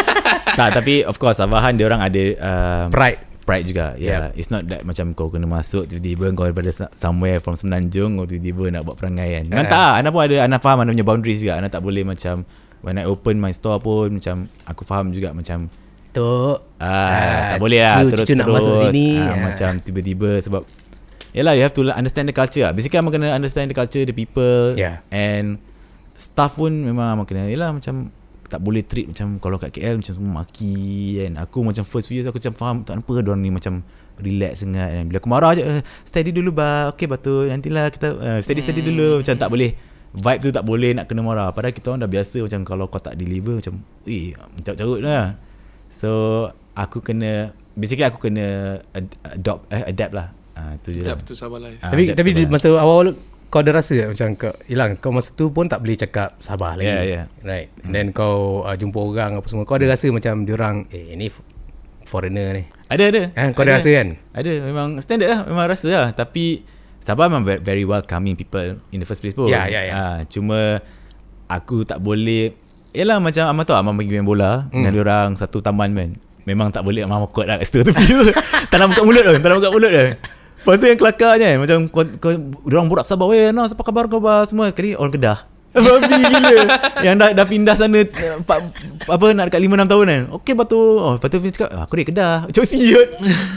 tak, tapi of course Sabahan dia orang ada um, Pride pride juga. Yeah. It's not that macam kau kena masuk tiba-tiba kau daripada somewhere from Semenanjung kau tiba-tiba nak buat perangai kan. Memang Ah. tak. Ana pun ada Ana faham Ana punya boundaries juga. Ana tak boleh macam when I open my store pun macam aku faham juga macam Tok Ah, tak boleh lah cucu, terus cucu nak masuk sini ah, Ah. Macam tiba-tiba sebab Yelah you have to understand the culture lah. Basically kamu kena understand the culture The people Yeah. And Staff pun memang kamu kena Yelah macam Tak boleh treat macam Kalau kat KL macam semua maki kan? Aku macam first few years Aku macam faham Tak kenapa diorang ni macam Relax sangat kan? Bila aku marah je eh, Steady dulu ba Okay batu Nantilah kita uh, Steady-steady Hmm. dulu Macam tak boleh Vibe tu tak boleh Nak kena marah. Padahal kita orang dah biasa Macam kalau kau tak deliver Macam Eh Carut-carut lah. So Aku kena Basically aku kena ad- Adopt eh, Adapt lah ah, Itu je lah to Sabah life Ah, Tapi adapt tapi tu di lah. masa awal kau ada rasa tak macam kau hilang kau masa tu pun tak boleh cakap Sabah lagi. Yeah, yeah. Right. And then kau uh, jumpa orang apa semua kau ada rasa macam diorang eh ni foreigner ni. Ada ada Eh, kau ada rasa kan? Ada memang standard lah Memang rasa lah Tapi Sabah memang very, welcoming people In the first place pun Ya, ya, ya. Ah, Cuma Aku tak boleh Yelah macam Amal tahu Amal pergi main bola Hmm. Dengan orang satu taman kan Memang tak boleh Amal kot lah kat situ tu Tak nak buka mulut tu Tak nak buka mulut tu Lepas tu yang kelakarnya Macam kau, kau Diorang borak Sabah Weh Nas apa khabar khabar Semua? Sekali orang Kedah. Babi gila. Yang dah, dah pindah sana empat, Apa nak dekat 5-6 tahun kan. Okey batu oh, Lepas tu dia cakap "Ah, Aku dari Kedah. Macam siut.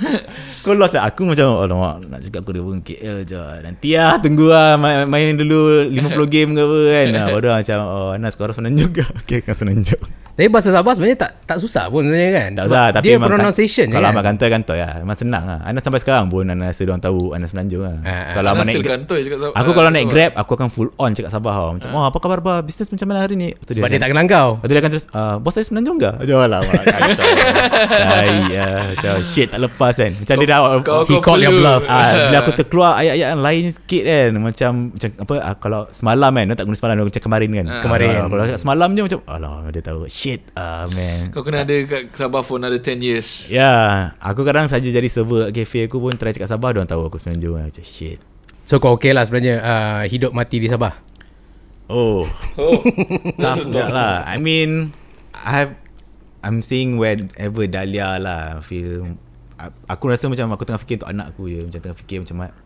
Kau lost lah. Aku macam Alamak nak cakap aku dari pun KL je. Nanti lah tunggu lah. Main, main dulu 50 game ke apa kan. Nah, Baru lah macam Oh Anas kau orang Semenanjung ke Okay kau Semenanjung Tapi bahasa Sabah sebenarnya tak tak susah pun sebenarnya kan. Tak Sebab usah tapi dia pronunciation kan, Kalau kan. Amat kantor kantor ya Memang senang lah Anas sampai sekarang pun Anas rasa diorang tahu Anas Semenanjung lah Ah, ah. Kalau Amat naik kantoi cakap Sabah Aku ah, kalau naik Sabah. Grab Aku akan full on cakap Sabah tau Macam oh apa khabar bah Bisnes macam mana hari ni tu Sebab dia tak kenal kau. Tu dia akan terus uh, Bos saya Semenanjung ke? Macam lah Hai ya, Macam shit tak lepas kan Macam dia dah He called your bluff. Ah, bila aku terkeluar ayat-ayat yang lain sikit kan macam macam apa ah, kalau semalam kan dia tak guna semalam dia macam kemarin kan Ah. Kemarin. Ah, kalau semalam je macam alah dia tahu shit ah man Kau kena ada kat Sabah for another 10 years Ya, yeah, aku kadang saja jadi server kat cafe aku pun try cakap Sabah dia tahu aku Semenanjung lah. macam shit. So kau okay lah sebenarnya uh, hidup mati di Sabah. Oh, Oh tough juga lah. I mean, I have I'm seeing wherever Dahlia lah feel a- aku rasa macam aku tengah fikir untuk anak aku je macam tengah fikir macam ma-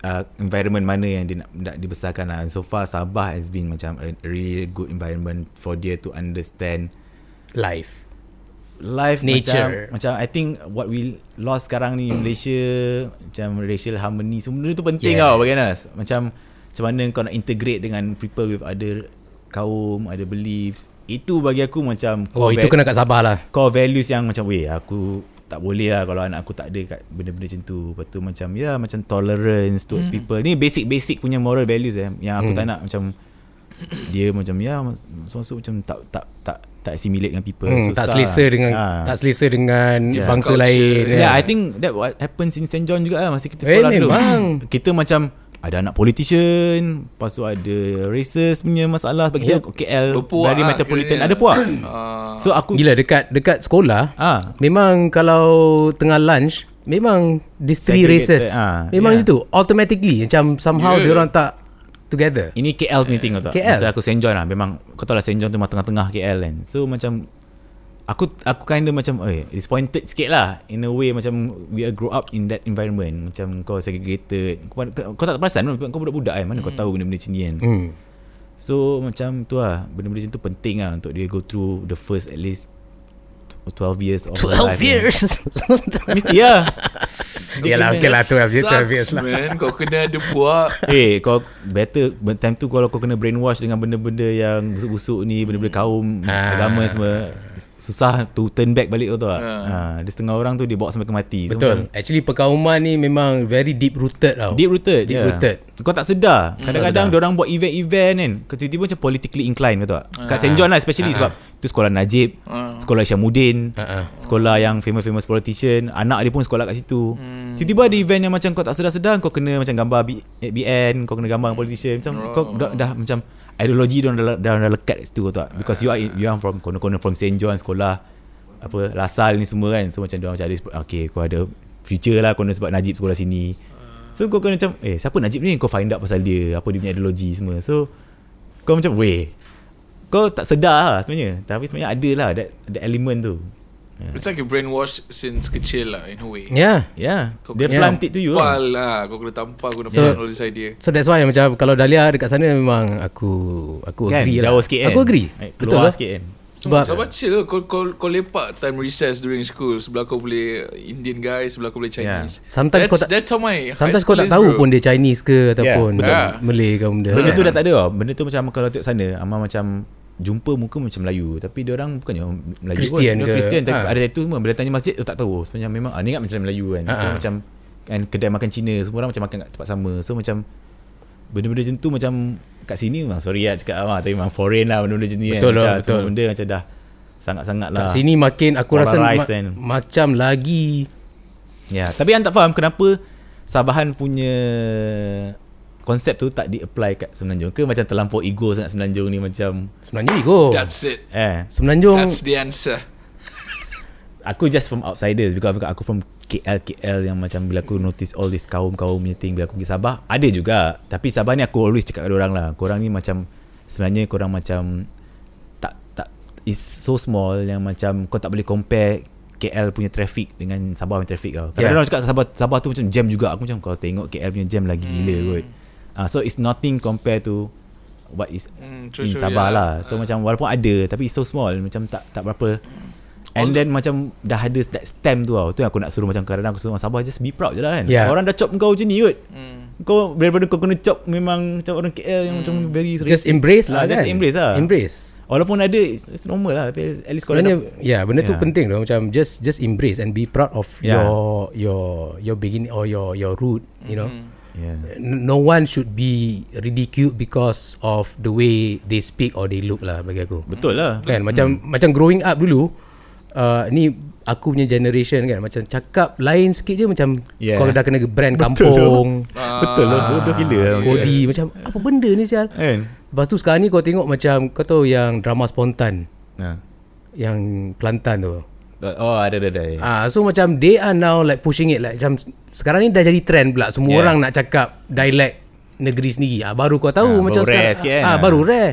uh, environment mana yang dia nak, nak dibesarkan lah And so far Sabah has been macam a really good environment for dia to understand Life. life Nature. macam macam I think what we lost sekarang ni Malaysia macam racial harmony semua benda tu penting Yes. tau bagi Anas macam macam mana kau nak integrate dengan people with other kaum, other beliefs. Itu bagi aku macam Oh itu kena kat Sabah lah core values yang macam weh aku tak boleh lah kalau anak aku tak ada kat benda-benda macam tu. Lepas tu macam ya macam tolerance towards mm. people. Ni basic-basic punya moral values eh yang aku mm. tak nak macam dia macam ya masuk macam tak tak tak tak assimilate dengan people. hmm, Tak Susah. selesa dengan Ah. Tak selesa dengan Yeah. Bangsa Culture. lain Yeah, yeah, I think that what happens in St. John juga lah masa kita Eh, sekolah dulu. memang. Kita macam ada anak politician, lepas tu ada racist punya masalah sebab kita Yep. KL Berpuak very lah metropolitan. Ada puak. Ah, So aku Gila dekat Dekat sekolah ah Memang kalau Tengah lunch Memang These three races ah, Memang yeah. itu Automatically Macam somehow Yeah. yeah. Diorang tak Together Ini KL punya thing kau tahu. KL. Masa aku St. John lah Memang kau tahu lah St. John tu memang tengah-tengah KL kan So macam Aku aku kinda macam eh, Disappointed sikit lah In a way macam We are grow up in that environment. Macam kau segregated. Kau, kau, tak perasan Kau budak-budak kan? Mana kau tahu benda-benda macam ni kan? Hmm. So macam tu lah. Benda-benda macam tu penting lah Untuk dia go through The first at least 12 years of her 12 life, years? Kan. Mesti lah Yalah okay lah 12 years 12 years Sucks lah. man. Kau kena ada puak Eh kau better Time tu kalau kau kena brainwash Dengan benda-benda yang Busuk-busuk ni Benda-benda kaum Ah. Agama semua Susah to turn back balik tu tau tak Ah. ha. Dia setengah orang tu Dia bawa sampai ke mati So, Betul Actually perkauman ni Memang very deep rooted tau Deep rooted Deep yeah. rooted. Kau tak sedar Kadang-kadang sedar. orang buat event-event kan Kau tiba-tiba macam politically inclined kau tahu tak Kat Ah. St. John lah especially Sebab tu sekolah Najib Ah. Sekolah Syamuddin ah. Sekolah yang famous-famous politician Anak dia pun sekolah kat situ Hmm. Tiba-tiba ada event yang macam Kau tak sedar-sedar Kau kena macam gambar B- BN Kau kena gambar politician Macam Oh. kau dah, dah macam Ideologi dia dah, dah, dah lekat kat situ tak Because you are, you are from Corner-corner from St. John Sekolah apa Lasal ni semua kan. So macam dia macam ada Okay kau ada Future lah Kau sebab Najib sekolah sini. So kau kena macam Eh siapa Najib ni? Kau find out pasal dia Apa dia punya ideologi semua. So Kau macam Weh Kau tak sedar lah sebenarnya. Tapi sebenarnya ada lah That, that element tu It's like you brainwash Since kecil lah In a way. Yeah. Yeah. Kau Dia kena plant it to you Tampal lah. Lah Kau kena tampal Kau kena So- all this idea. So that's why macam Kalau Dahlia dekat sana Memang aku Aku Kan agree Jauh lah. sikit kan? Aku agree. Eh, Betul Keluar lah. sikit kan? Sebab Sebab chill lah. Kau, kau, kau lepak time recess during school. Sebelah kau boleh Indian guy Sebelah kau boleh Chinese. Sometimes that's, kau tak- That's how my Sometimes high kau school tak tahu bro. pun dia Chinese ke Ataupun betul. Yeah. Malay ke benda. Benda tu kan. dah tak ada tau. Benda tu macam Kalau tengok sana Amal macam Jumpa muka macam Melayu Tapi dia orang bukannya Melayu Kristian pun ke? Dia Kristian Tapi Ha. ada tattoo semua Bila tanya masjid Tu tak tahu Sebenarnya memang ah, Ni ingat macam Melayu kan So Ha, ha. macam kan Kedai makan Cina Semua orang macam makan kat tempat sama So macam Benda-benda macam tu Macam Kat sini memang Sorry lah cakap Amal Tapi memang foreign lah Benda-benda macam ni kan Betul lah, Macam betul. Semua benda macam dah Sangat-sangat lah Kat sini makin Aku rasa ma- kan. Macam lagi Ya, tapi yang tak faham kenapa Sabahan punya konsep tu tak di-apply kat Semenanjung ke macam terlampau ego sangat Semenanjung ni macam Semenanjung ego That's it eh Semenanjung That's the answer aku just from outsiders because aku from KL KL yang macam bila aku notice all this kaum-kaum punya thing bila aku pergi Sabah ada juga tapi Sabah ni aku always cakap kat orang lah korang ni macam sebenarnya korang macam tak tak is so small yang macam kau tak boleh compare KL punya traffic dengan Sabah punya traffic kau. Kadang-kadang Yeah. orang cakap Sabah Sabah tu macam jam juga. Aku macam kau tengok KL punya jam lagi gila Hmm. kot. Ah so it's nothing compare to what is Hmm, true, in true, Sabah yeah. lah. So Ah. macam walaupun ada tapi it's so small macam tak tak berapa And All- then macam dah ada that stamp tu tau. Tu yang aku nak suruh macam kadang-kadang aku suruh orang Sabah just be proud je lah kan. Yeah. Orang dah chop kau macam ni kot. Hmm. Kau daripada kau kena chop memang macam orang KL yang macam very Just embrace lah Ah, kan Just embrace lah. Embrace Walaupun ada it's, it's normal lah tapi at least kau dah Sebenarnya ya benda tu Yeah. penting tu macam just just embrace and be proud of Yeah. your your your beginning or your your root you know Hmm. Yeah. No one should be ridiculed because of the way they speak or they look lah bagi aku Betul lah. kan macam macam growing up dulu uh, ni aku punya generation kan macam cakap lain sikit je macam Yeah. kau dah kena brand Betul kampung Betul lah bodoh gila lah. kodi macam apa benda ni sial Kan? lepas tu sekarang ni kau tengok macam kau tahu yang drama spontan Ha. yang Kelantan tu Oh ada ada ada. Ah, so macam they are now like pushing it like macam sekarang ni dah jadi trend pula. Semua Yeah. orang nak cakap dialect negeri sendiri. Ah, baru kau tahu Ah, macam baru rare sekarang. sikit kan? ah, Ah. baru rare.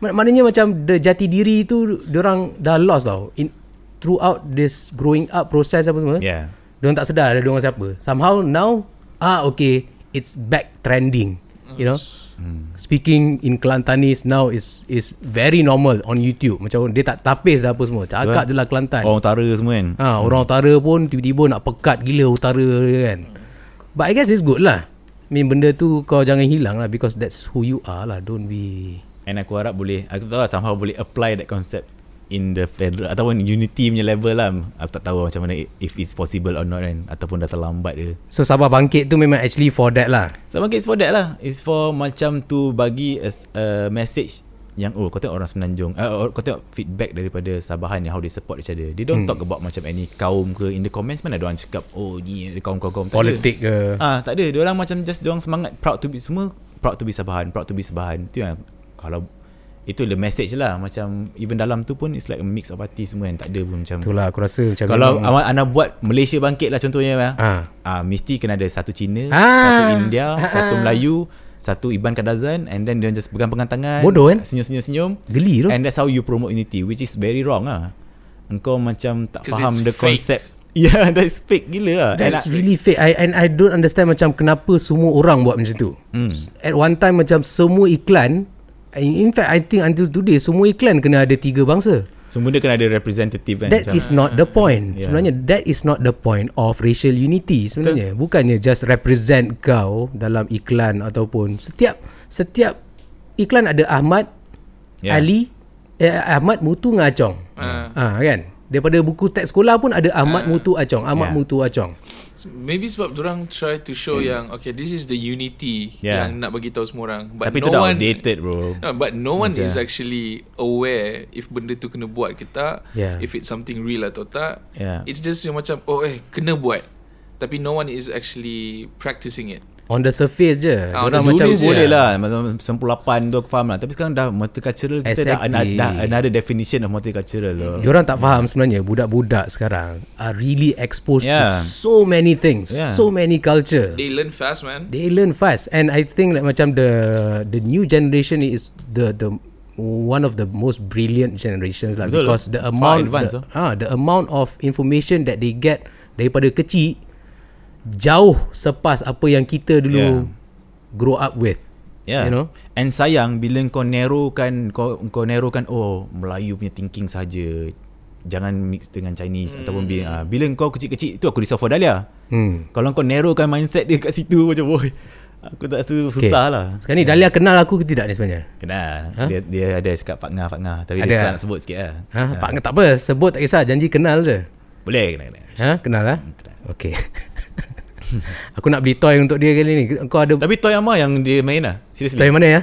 Mak- Maknanya macam the jati diri tu orang dah lost tau. In throughout this growing up process apa semua. Yeah. Diorang tak sedar ada diorang siapa. Somehow now ah okay, it's back trending. You know? Speaking in Kelantanese now is is very normal on YouTube. Macam dia tak tapis dah apa semua. Cakap je lah Kelantan. Orang utara semua kan. Ha, orang utara pun tiba-tiba nak pekat gila utara kan. But I guess it's good lah. mean benda tu kau jangan hilang lah because that's who you are lah. Don't be And aku harap boleh Aku tahu lah somehow boleh apply that concept In the federal Ataupun unity punya level lah. Aku tak tahu macam mana If it's possible or not kan. Ataupun dah terlambat ke So Sabah Bangkit tu memang actually for that lah. So it's for that lah. It's for macam tu Bagi as a message yang oh kau tengok orang Semenanjung uh, kau tengok feedback daripada Sabahan ni how they support each other. They don't hmm. talk about macam any kaum ke. In the comments mana ada orang cakap oh ni ada kaum-kaum Politik ke. ah tak ada. Dia orang macam just dia orang semangat proud to be semua proud to be Sabahan proud to be Sabahan. Tu yang kalau itu the message lah macam even dalam tu pun it's like a mix of artis semua yang tak ada pun macam Itulah aku rasa macam kalau memang- awak anda buat Malaysia bangkit lah contohnya ah. Ah. ah mesti kena ada satu Cina, Ah. satu India, satu Melayu, satu Iban Kadazan and then dia just pegang-pegang tangan. Bodoh, kan? Senyum-senyum-senyum. Geli tu. And that's how you promote unity which is very wrong ah. Engkau macam tak faham the fake. concept. Yeah, that's fake gila lah. That's And I- really fake. I and I don't understand macam kenapa semua orang buat macam tu. Hmm. At one time macam semua iklan in fact I think until today semua iklan kena ada tiga bangsa. semua dia kena ada representative kan. That macam- is not the point. Yeah. Sebenarnya that is not the point of racial unity sebenarnya. Bukannya just represent kau dalam iklan ataupun setiap setiap iklan ada Ahmad, Yeah. Ali, eh, Ahmad Mutu dengan Acong. Ah. Ah kan? Daripada buku teks sekolah pun ada Ahmad Mutu Acong, Ahmad Yeah. Mutu Acong. Maybe sebab orang try to show yang okay this is the unity Yeah. yang nak bagi tahu semua orang. But Tapi no tu dah one, outdated bro. No, but no one Macam- is actually aware if benda tu kena buat ke tak, Yeah. if it's something real atau tak. Yeah. It's just yang macam oh eh kena buat. Tapi no one is actually practicing it. On the surface je. Ah, Orang the macam boleh lah Macam 98 tu aku faham lah Tapi sekarang dah Multicultural Kita dah, Exactly. dah Another definition of multicultural loh. Diorang tak faham sebenarnya budak-budak sekarang are really exposed Yeah. to so many things, Yeah. so many culture. They learn fast man. They learn fast and I think like macam the the new generation is the the one of the most brilliant generations lah Betul. because the Far amount advanced, the, ah the amount of information that they get daripada kecil jauh sepas apa yang kita dulu Yeah. grow up with. Yeah. You know? And sayang bila kau narrowkan kau kau narrowkan oh Melayu punya thinking saja. Jangan mix dengan Chinese hmm. ataupun bila, uh, bila kau kecil-kecil itu aku risau for Dahlia. Hmm. Kalau kau narrowkan mindset dia kat situ macam boy. Aku tak rasa Okay. susah lah. Sekarang ni Dahlia kenal aku ke tidak ni sebenarnya? Kenal. Ha? Dia dia ada cakap Pak Ngah Pak Ngah tapi Ada. dia nak sebut sikit lah. Ha, Pak tak apa, sebut tak kisah, janji kenal je. Boleh kenal kenal. Ha, kenal lah? Kenal. Okay. aku nak beli toy untuk dia kali ni. Kau ada Tapi toy apa yang dia main lah? Seriously. toy mana ya?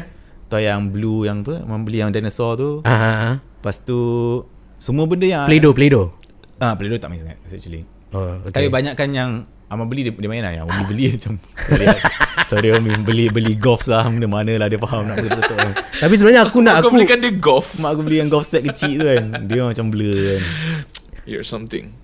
Toy yang blue yang apa? Membeli yang dinosaur tu. Ah, ah, ah. Lepas tu semua benda yang Play-Doh, Play-Doh. Ah, Play-Doh tak main sangat actually. Oh, Okay. Tapi okay. banyak kan yang Amal beli dia, dia main lah Yang Umi beli macam Sorry, lah. sorry Umi beli beli golf saham Mana mana lah dia faham nak betul-betul kan. Tapi sebenarnya aku nak Kau aku belikan dia golf. Mak aku beli yang golf set kecil tu kan Dia macam blur kan You're something.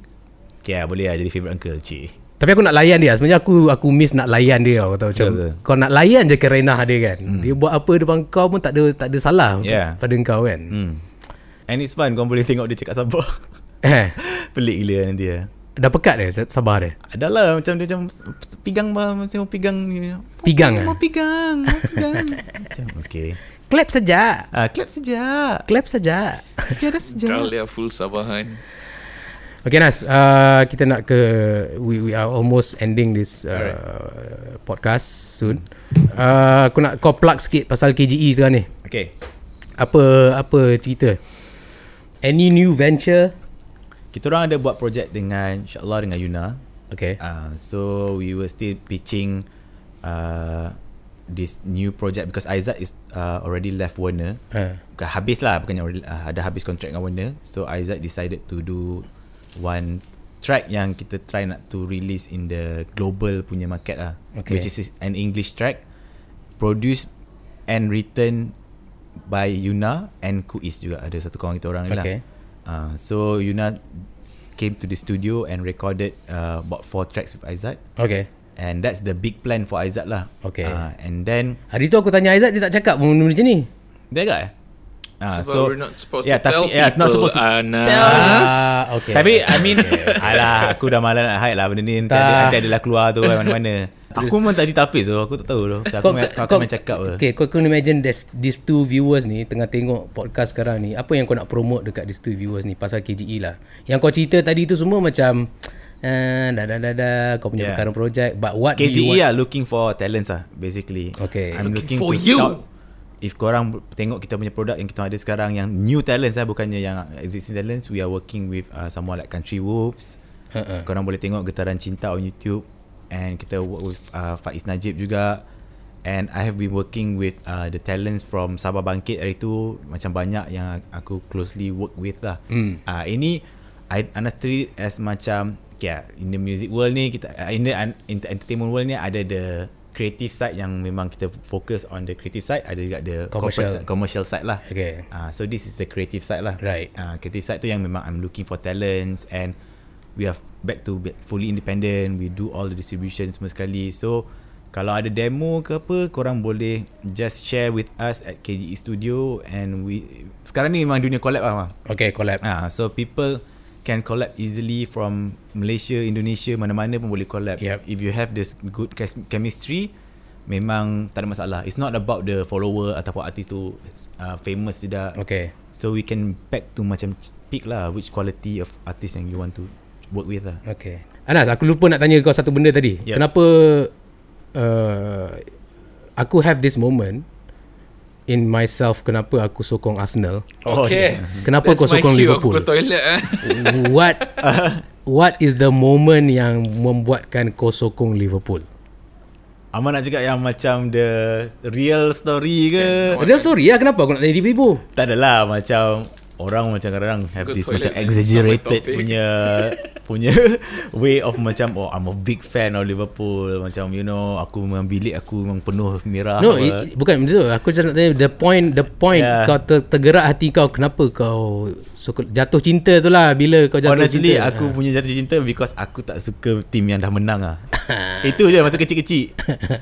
Okay lah boleh lah jadi favourite uncle cik tapi aku nak layan dia. Sebenarnya aku aku miss nak layan dia kau tahu macam. Betul. Kau nak layan je kerenah dia kan. Dia buat apa depan kau pun tak ada tak ada salah Yeah. pada kau kan. hmm. And it's fun Kau boleh tengok dia cakap sabar Eh, Pelik gila nanti ya. dah pekat dia sabar dia. Adalah macam dia macam Pigang bah Macam mau pigang ni. Pigang Mau ah? pigang Mau pigang Macam okay Clap saja. ah, Clap saja Clap saja. Tiada saja Dahlia full Sabahan. Okay Nas, uh, kita nak ke we we are almost ending this uh, podcast soon. Uh, aku nak kau plug sikit pasal KGE sekarang ni. Okay Apa apa cerita? Any new venture? Kita orang ada buat projek dengan InsyaAllah dengan Yuna Okay. Uh, so we were still pitching uh, this new project because Aizat is uh, already left Warner. Uh, Bukan habis lah, bukannya uh, ada habis kontrak dengan Warner. So Aizat decided to do one track yang kita try nak to release in the global punya market lah. Okay. Which is an English track produced and written by Yuna and Kuis juga ada satu kawan kita orang ni Okay. lah. Uh, so Yuna came to the studio and recorded uh, about four tracks with Aizat okay. and that's the big plan for Aizat lah. Okay. Uh, and then Hari tu aku tanya Aizat dia tak cakap benda macam ni. dia agak eh? Ah, Sebab we're not supposed yeah, to tell tapi, yeah, it's not people, supposed to Anas. tell us. Ah, okay. Tapi I mean Alah aku dah malas nak hide lah benda ni Nanti, ada, nanti adalah keluar tu kan mana-mana Aku memang tak ditapis tu Aku tak tahu tu so, Aku, main, aku akan main cakap tu Okay, kau kena imagine this, these two viewers ni tengah tengok podcast sekarang ni. Apa yang kau nak promote dekat these two viewers ni pasal KGE lah. Yang kau cerita tadi tu semua macam uh, dah dah dah dah kau punya Yeah. current project but what do you KGE want lah looking for talents lah basically. Okay. I'm Looking looking, for to you. scout if korang tengok kita punya produk yang kita ada sekarang yang new talents lah bukannya yang existing talents we are working with uh, someone like Country Wolves. Uh-uh. Korang boleh tengok Getaran Cinta on YouTube and kita work with uh, Faiz Najib juga and I have been working with uh, the talents from Sabah Bangkit hari tu macam banyak yang aku closely work with lah. Hmm. Uh, ini I Ana treat as macam okay, in the music world ni kita in the entertainment world ni ada the creative side yang memang kita focus on the creative side ada juga the Commercial. side, commercial side lah. Okay. Uh, so this is the creative side lah. Right. Uh, creative side tu yang memang I'm looking for talents and we are back to be- fully independent. We do all the distribution semua sekali. So kalau ada demo ke apa, korang boleh just share with us at KGE Studio and we sekarang ni memang dunia collab lah. Okay collab Ah, so people can collab easily from Malaysia, Indonesia, mana-mana pun boleh collab. Yep. If you have this good chemistry, memang tak ada masalah. It's not about the follower ataupun artis tu uh, famous tidak. Okay So we can back to macam pick lah which quality of artist yang you want to work with lah. Okay Anas aku lupa nak tanya kau satu benda tadi Yep. Kenapa uh, Aku have this moment In myself Kenapa aku sokong Arsenal Okay. Kenapa That's kau sokong my cue. Liverpool? Aku toilet eh. What What is the moment yang membuatkan kau sokong Liverpool? Aman nak cakap yang macam the real story ke? Dia sorry lah kenapa aku nak tanya tiba-tiba? Tak adalah macam orang macam kadang-kadang have Go this macam exaggerated punya punya way of macam oh I'm a big fan of Liverpool macam you know aku memang bilik aku memang penuh merah No, apa. it, bukan benda tu. Aku just nak tanya the point the point Yeah. kau ter, tergerak hati kau kenapa kau suka, jatuh cinta tu lah bila kau jatuh Honestly cinta. aku punya jatuh cinta because aku tak suka team yang dah menang lah Itu je masa kecil-kecil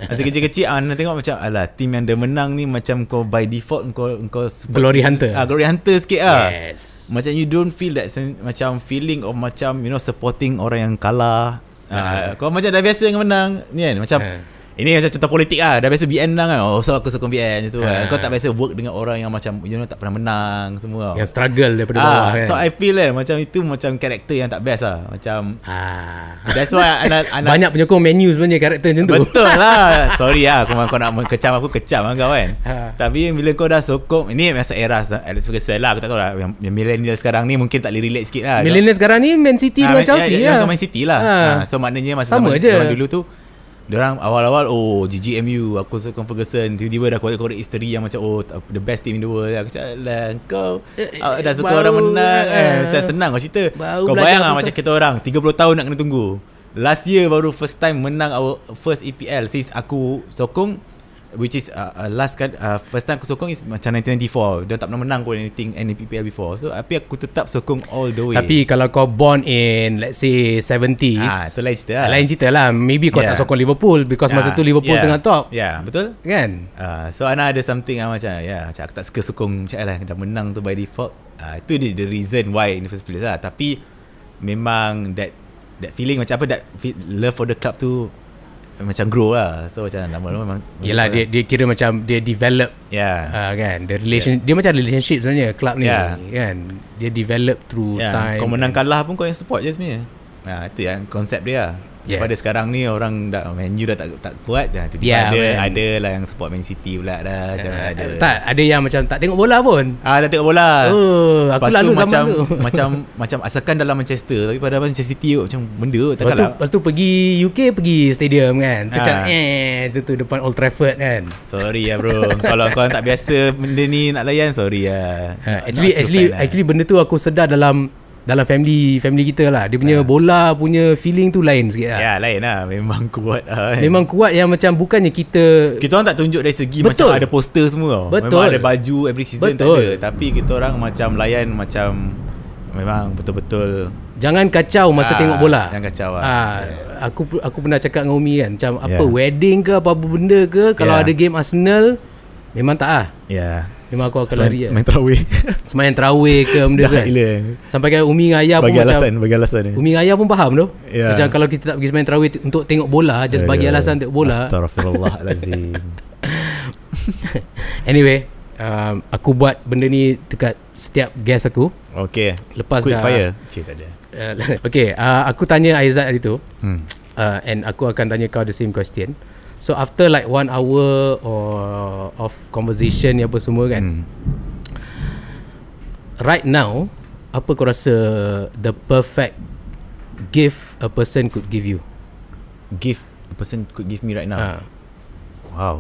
Masa kecil-kecil ah, nak tengok macam Alah team yang dah menang ni Macam kau by default Kau, kau Glory hunter. ah, Glory hunter sikit lah Yes. Macam you don't feel that sen- Macam feeling of macam You know supporting orang yang kalah Ah. uh, Kau macam dah biasa dengan menang Ni kan macam Ah. Ini macam contoh politik lah Dah biasa BN menang kan Oh so aku sokong BN macam tu Ah. kan Kau tak biasa work dengan orang yang macam You know tak pernah menang Semua Yang struggle daripada bawah kan. So I feel kan Macam itu macam karakter yang tak best lah Macam ah. That's why anak, anak Banyak penyokong menu sebenarnya karakter macam tu. Betul lah Sorry lah Kau, kau nak kecam aku Kecam lah kau kan Ha. Tapi bila kau dah sokong Ini masa era Alex Ferguson lah Aku tak tahu lah Yang, yang millennial sekarang ni Mungkin tak boleh relate sikit lah Millennial sekarang ni Man City Ah, dengan Chelsea ya, lah. Yang main City lah Ha. ha. So maknanya masa Sama zaman, je. zaman dulu tu Diorang awal-awal Oh GGMU Aku sokong Ferguson Tiba-tiba dah korek-korek history Yang macam oh The best team in the world Aku cakap Lah kau uh, Dah suka bau orang menang lah. eh. Macam senang kau cerita Bau Kau bayang lah Macam kita orang 30 tahun nak kena tunggu Last year baru first time menang Our first EPL Since aku sokong Which is uh, uh, last kan uh, First time aku sokong is Macam 1994 Dia tak pernah menang pun Anything Any PPL before So tapi aku tetap sokong All the way Tapi kalau kau born in let's say 70s Ah, tu lain cerita lah. ah, Lain cerita lah Maybe kau Yeah. tak sokong Liverpool Because masa Ah, tu Liverpool yeah. tengah top Ya yeah, betul Kan Uh, so Ana ada something uh, macam ya yeah, macam aku tak suka sokong macam lah dah menang tu by default. Uh, itu the, the reason why in the first place lah. Tapi memang that that feeling macam apa that love for the club tu macam grow lah. So macam lama-lama memang Yelah dia dia kira macam Dia develop ya. Yeah. uh, kan the relation dia macam relationship sebenarnya club ni Yeah. kan dia develop through yeah. time Kau menang kalah pun kau yang support je sebenarnya. Nah, itu yang konsep dia lah. Yes. Pada sekarang ni orang dah Man U dah tak tak kuat dah. Tiba-tiba Yeah, ada man. ada lah yang support Man City pula dah macam Uh, ada. tak ada yang macam tak tengok bola pun Ah, tak tengok bola. oh aku Lepas lalu tu zaman macam tu macam macam asalkan dalam Manchester tapi pada Manchester City tu macam benda tak Lepas tu, lepas tu pergi UK pergi stadium kan macam eh tu tu depan Old Trafford kan Sorry ya bro. Kalau kau tak biasa benda ni nak layan sorry ya. Ha, actually actually actually benda tu aku sedar dalam dalam family family kita lah. Dia punya bola punya feeling tu lain sikit lah. ya lain lah memang kuat lah. kan. Memang kuat yang macam bukannya kita kita orang tak tunjuk dari segi Betul. macam ada poster semua tau. Betul. Memang ada baju every season Betul. tak ada. Tapi kita orang macam layan macam memang betul-betul jangan kacau masa Ah, tengok bola. jangan kacau lah. Ah, aku aku pernah cakap dengan Umi kan macam apa Yeah. wedding ke apa-apa benda ke kalau Yeah. ada game Arsenal memang tak ah. ya. Memang aku akan lari. Semain terawih. Semain terawih ke benda kan. gila. Sampai kan Umi dengan Ayah pun Bagi macam alasan, bagi alasan ni. Umi dengan Ayah pun faham tu. Yeah. Macam kalau kita tak pergi semain terawih t- untuk tengok bola just bagi Aduh. alasan tengok bola. Astaghfirullahalazim. Anyway, um, aku buat benda ni dekat setiap guest aku. Okay. Lepas Quick dah fire. Cik tak ada. Uh, okay, uh, aku tanya Aizat hari tu. Hmm. Uh, and aku akan tanya kau the same question. So after like one hour or of conversation ni apa semua kan. Hmm. Right now, apa kau rasa the perfect gift a person could give you? Gift a person could give me right now. Ah, Wow.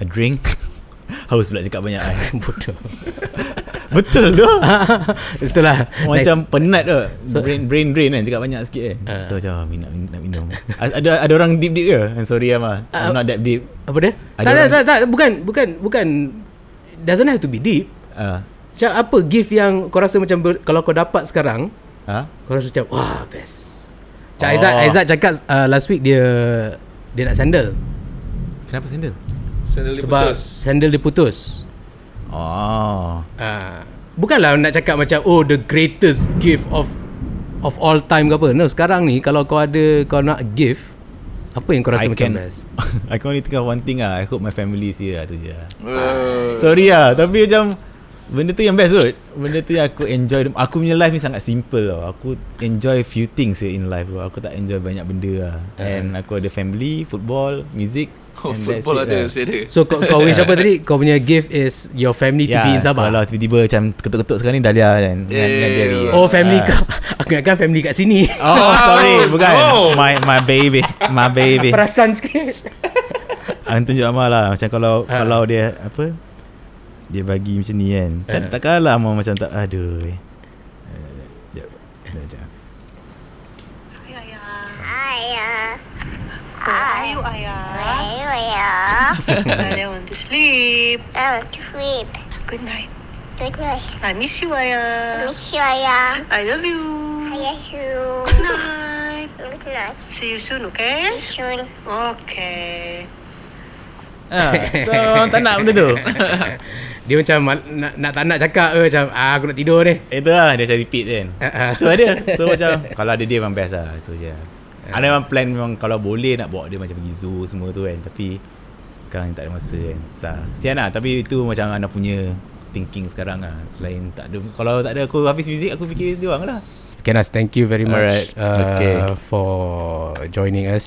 A drink. Haus pula cakap banyak kan. bodoh. Betul tu. Betul lah. Macam penat tu. So- brain brain drain kan cakap banyak sikit eh. Ah. so macam minat minat minum. A- ada ada orang deep deep ke? I'm sorry Ama. I'm Ah. not that deep. apa dia? Ada Tak, tak, orang- tak, tak, bukan, bukan, bukan. Doesn't have to be deep. Ah. Macam apa gift yang kau rasa macam ber, kalau kau dapat sekarang, Ha? kau rasa macam wah best. Macam Oh. Aizat, Aizat cakap uh, last week dia dia nak sandal. Kenapa sandal? Sandal dia Sebab putus. sandal dia putus. Oh. Uh, bukanlah nak cakap macam oh the greatest gift of of all time ke apa. No, sekarang ni kalau kau ada kau nak gift apa yang kau rasa I macam can- best? I can only think of one thing lah. I hope my family is here lah tu je. Uh, Sorry lah Tapi macam Benda tu yang best kot Benda tu yang aku enjoy Aku punya life ni sangat simple tau Aku enjoy few things in life tau. Aku tak enjoy banyak benda lah And aku ada family Football Music oh, and football ada, lah. ada. So kau, kau wish apa tadi? Kau punya gift is your family to Ya, be in Sabah. Kalau tiba-tiba macam Ketuk-ketuk sekarang ni Dahlia kan Dengan, dengan Eh, Jerry Oh family Ah. kau. Aku ingatkan family kat sini. Oh sorry Bukan Oh. My my baby My baby Perasan sikit. Aku tunjuk Amal lah Macam kalau Ah. Kalau dia Apa Dia bagi macam ni kan Macam Ah. takkan lah Amal macam tak Aduh eh. Eh, Sekejap Sekejap Are you ayah? ayo ayah. I want to sleep. I want to sleep. Good night. Good night. I miss you ayah. Miss you ayah. I love you. I love you. Good night. Good night. See you soon, okay? Soon. Okay. Ah, so orang tak nak benda tu Dia macam mal- nak, nak tak nak cakap ke macam ah, aku nak tidur ni. Itu lah dia macam repeat kan Ah, ah. Tu ada So macam Kalau ada dia memang best lah Itu je Ada memang plan memang Kalau boleh nak bawa dia macam pergi zoo semua tu kan Tapi Sekarang tak ada masa kan Sian lah Tapi itu macam anak punya Thinking sekarang lah Selain tak ada Kalau tak ada aku habis muzik Aku fikir dia orang lah Okay Nas, thank you very much Alright, uh, okay. for joining us.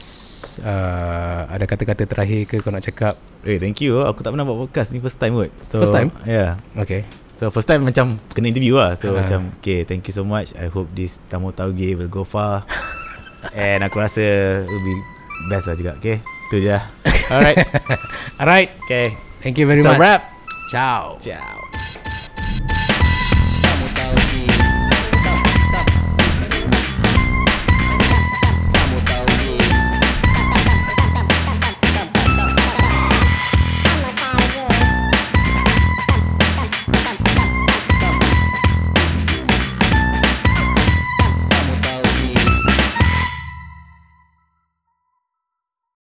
Uh, ada kata-kata terakhir ke kau nak cakap? Eh thank you Aku tak pernah buat podcast Ni first time kot so, First time? Yeah Okay. So first time macam Kena interview lah So Ah. macam Okay thank you so much I hope this Tamu Tauge will go far And aku rasa Will be Best lah juga Okay? Itu je lah. Alright. Alright. Okay. Thank you very So much. wrap Ciao. Ciao